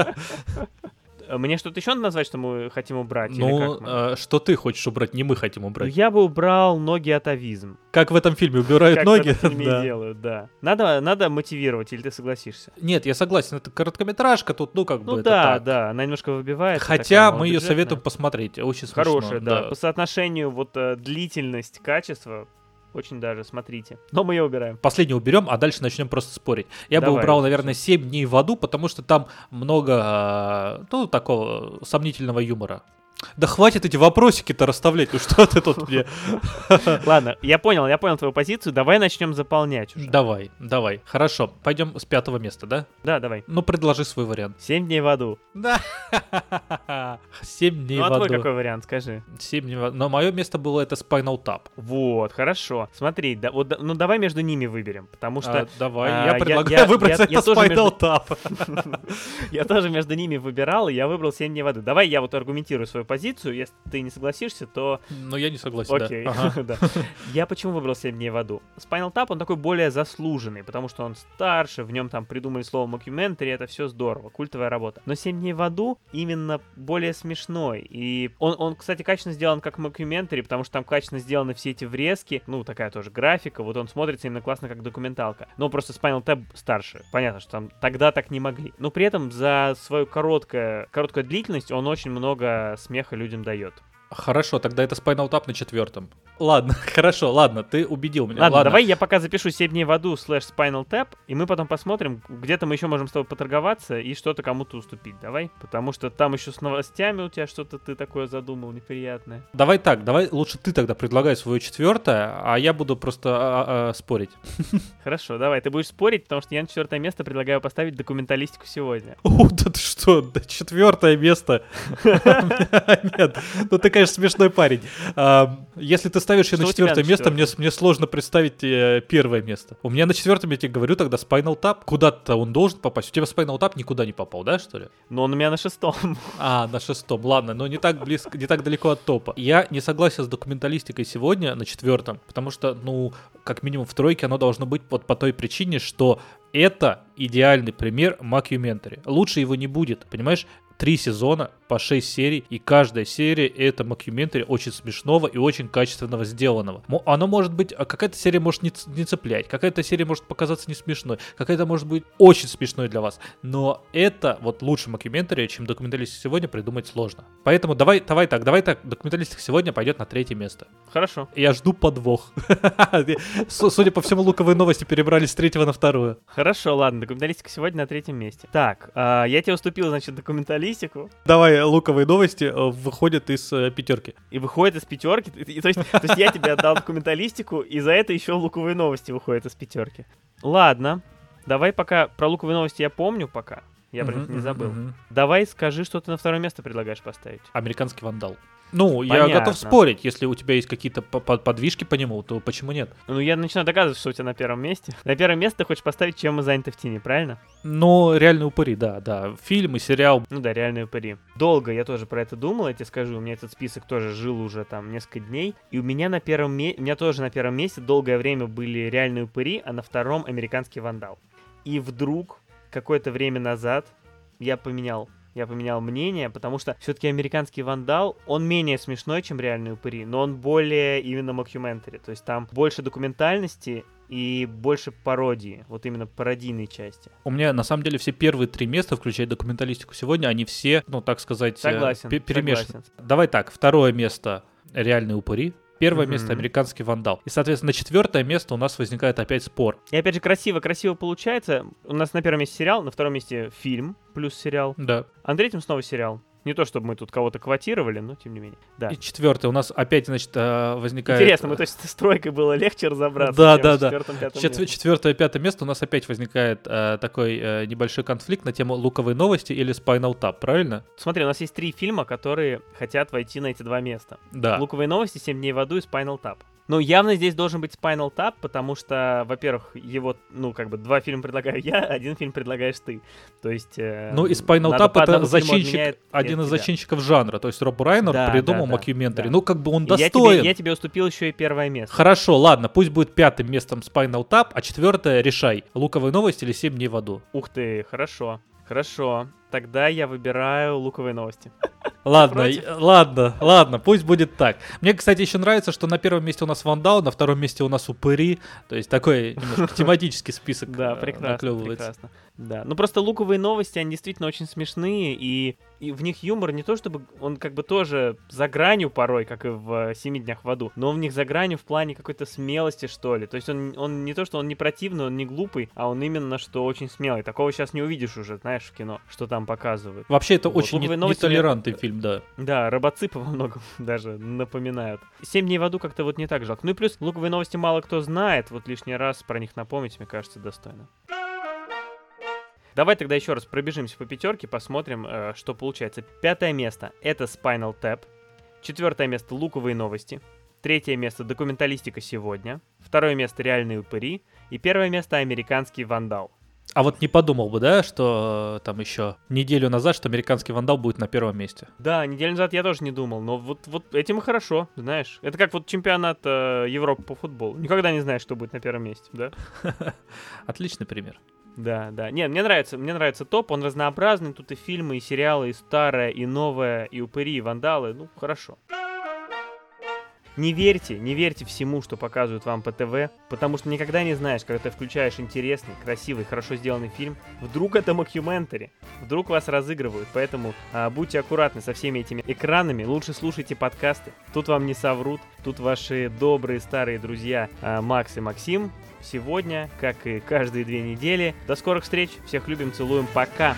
Мне что-то еще надо назвать, что мы хотим убрать? Ну, э, что ты хочешь убрать, не мы хотим убрать. Ну, я бы убрал ноги атовизм. Как в этом фильме убирают как ноги? Как в фильме да. делают, да. Надо, надо мотивировать, или ты согласишься? Нет, я согласен, это короткометражка, тут, ну, как ну, бы да, да, она немножко выбивает. Хотя мы ее советуем посмотреть, очень смешно. Хорошая, да. да. По соотношению вот э, длительность, качество, очень даже, смотрите. Но мы ее убираем. Последний уберем, а дальше начнем просто спорить. Я Давай, бы убрал, наверное, 7 дней в аду, потому что там много, а, ну, такого сомнительного юмора. Да хватит эти вопросики-то расставлять, ну что ты тут мне... <laughs> Ладно, я понял, я понял твою позицию, давай начнем заполнять уже. Давай, давай, хорошо, пойдем с пятого места, да? Да, давай. Ну, предложи свой вариант. Семь дней в аду. Да. <laughs> Семь дней ну, а в аду. твой какой вариант, скажи? Семь дней в аду. Но мое место было это Spinal Tap. Вот, хорошо. Смотри, да, вот, ну давай между ними выберем, потому что... А, давай, а, я предлагаю я, выбрать я, это я Spinal между... Tap. <laughs> я тоже между ними выбирал, и я выбрал Семь дней в аду. Давай я вот аргументирую свою позицию, если ты не согласишься, то... Ну, я не согласен, Окей, <laughs> да. Я почему выбрал 7 дней в аду? Spinal Tap, он такой более заслуженный, потому что он старше, в нем там придумали слово мокюментари, это все здорово, культовая работа. Но 7 дней в аду именно более смешной. И он, он кстати, качественно сделан как мокюментари, потому что там качественно сделаны все эти врезки, ну, такая тоже графика, вот он смотрится именно классно как документалка. Но просто Spinal Tap старше. Понятно, что там тогда так не могли. Но при этом за свою короткую, короткую длительность он очень много смеха людям дает. Хорошо, тогда это Spinal Tap на четвертом. Ладно, <laughs> хорошо, ладно, ты убедил меня. Ладно, ладно. давай я пока запишу 7 дней в аду слэш Spinal Tap, и мы потом посмотрим, где-то мы еще можем с тобой поторговаться и что-то кому-то уступить, давай? Потому что там еще с новостями у тебя что-то ты такое задумал неприятное. Давай так, давай лучше ты тогда предлагай свое четвертое, а я буду просто а, а, а, спорить. <laughs> Хорошо, давай, ты будешь спорить, потому что я на четвертое место предлагаю поставить документалистику сегодня. <laughs> О, да ты что, да четвертое место? Нет, ну ты, конечно, конечно, смешной парень. Если ты ставишь ее на четвертое место, мне, сложно представить э, первое место. У меня на четвертом, я тебе говорю, тогда Spinal Tap. Куда-то он должен попасть. У тебя Spinal Tap никуда не попал, да, что ли? Но он у меня на шестом. А, на шестом. Ладно, но не так близко, не так далеко от топа. Я не согласен с документалистикой сегодня на четвертом, потому что, ну, как минимум в тройке оно должно быть вот по той причине, что это идеальный пример макюментари. Лучше его не будет, понимаешь? Три сезона по 6 серий, и каждая серия это макюментари очень смешного и очень качественного сделанного. Оно может быть, а какая-то серия может не, не цеплять, какая-то серия может показаться не смешной, какая-то может быть очень смешной для вас, но это вот лучше макюментари, чем документалистик сегодня придумать сложно. Поэтому давай, давай так, давай так, документалистик сегодня пойдет на третье место. Хорошо. Я жду подвох. <laughs> Судя по всему, луковые новости перебрались с третьего на вторую. Хорошо, ладно, документалистика сегодня на третьем месте. Так, а, я тебе уступил, значит, документалистику. Давай, луковые новости э, выходят из э, пятерки. И выходят из пятерки. И, то, есть, то есть я тебе отдал документалистику, и за это еще луковые новости выходят из пятерки. Ладно. Давай пока про луковые новости я помню пока. Я про них не забыл. Давай скажи, что ты на второе место предлагаешь поставить. Американский вандал. Ну, Понятно. я готов спорить, если у тебя есть какие-то подвижки по нему, то почему нет? Ну, я начинаю доказывать, что у тебя на первом месте. На первом месте ты хочешь поставить «Чем мы заняты в тени», правильно? Ну, «Реальные упыри», да, да. Фильм и сериал. Ну да, «Реальные упыри». Долго я тоже про это думал, я тебе скажу, у меня этот список тоже жил уже там несколько дней, и у меня на первом месте, у меня тоже на первом месте долгое время были «Реальные упыри», а на втором «Американский вандал». И вдруг, какое-то время назад, я поменял я поменял мнение, потому что все-таки американский вандал, он менее смешной, чем реальные упыри, но он более именно мокюментари, то есть там больше документальности и больше пародии, вот именно пародийной части. У меня на самом деле все первые три места, включая документалистику сегодня, они все, ну так сказать, э, согласен, перемешаны. Согласен. Давай так, второе место реальные упыри, Первое mm-hmm. место американский вандал. И, соответственно, на четвертое место у нас возникает опять спор. И опять же, красиво, красиво получается. У нас на первом месте сериал, на втором месте фильм плюс сериал. Да. А на третьем снова сериал. Не то, чтобы мы тут кого-то квотировали, но тем не менее. Да. И четвертое. У нас опять, значит, э, возникает... Интересно, мы, то есть, с тройкой было легче разобраться, да, да, да. Чет- четвертое, пятое место у нас опять возникает э, такой э, небольшой конфликт на тему луковой новости или Spinal Tap, правильно? Смотри, у нас есть три фильма, которые хотят войти на эти два места. Да. Луковые новости, «Семь дней в аду» и Spinal Tap. Ну, явно здесь должен быть Spinal Tap, потому что, во-первых, его, ну, как бы, два фильма предлагаю я, <laughs> один фильм предлагаешь ты. То есть... Э, ну, и Spinal Tap — это зачинщик, один из зачинщиков жанра. То есть Роб Райнер да, придумал да, Мокюментари. Да. Ну, как бы он достоин. Я тебе, я тебе уступил еще и первое место. Хорошо, ладно, пусть будет пятым местом Spinal Tap, а четвертое решай. Луковые новости или Семь дней в аду. Ух ты, хорошо. Хорошо. Тогда я выбираю луковые новости. Ладно, ладно, ладно, пусть будет так. Мне, кстати, еще нравится, что на первом месте у нас Вандал, на втором месте у нас Упыри. То есть такой немножко <laughs> тематический список Да, прекрасно, прекрасно. Да, ну просто луковые новости, они действительно очень смешные, и, и в них юмор не то чтобы, он как бы тоже за гранью порой, как и в «Семи днях в аду», но в них за гранью в плане какой-то смелости, что ли. То есть он, он не то, что он не противный, он не глупый, а он именно, что очень смелый. Такого сейчас не увидишь уже, знаешь, в кино, что там показывают. Вообще это вот. очень не, нетолерантный фильм, да. Да, робоципы во многом <laughs> даже напоминают. «Семь дней в аду» как-то вот не так жалко. Ну и плюс луковые новости мало кто знает, вот лишний раз про них напомнить, мне кажется, достойно. Давай тогда еще раз пробежимся по пятерке, посмотрим, э, что получается. Пятое место — это Spinal Tap. Четвертое место — луковые новости. Третье место — документалистика сегодня. Второе место — реальные упыри. И первое место — американский вандал. А вот не подумал бы, да, что э, там еще неделю назад, что американский вандал будет на первом месте. Да, неделю назад я тоже не думал, но вот, вот этим и хорошо, знаешь. Это как вот чемпионат э, Европы по футболу. Никогда не знаешь, что будет на первом месте, да? <laughs> Отличный пример. Да, да. Нет, мне нравится, мне нравится топ, он разнообразный, тут и фильмы, и сериалы, и старое, и новое, и упыри, и вандалы, ну, хорошо. Не верьте, не верьте всему, что показывают вам по ТВ, потому что никогда не знаешь, когда ты включаешь интересный, красивый, хорошо сделанный фильм, вдруг это мокюментари, вдруг вас разыгрывают, поэтому а, будьте аккуратны со всеми этими экранами, лучше слушайте подкасты, тут вам не соврут, тут ваши добрые старые друзья а, Макс и Максим, сегодня, как и каждые две недели. До скорых встреч, всех любим, целуем, пока!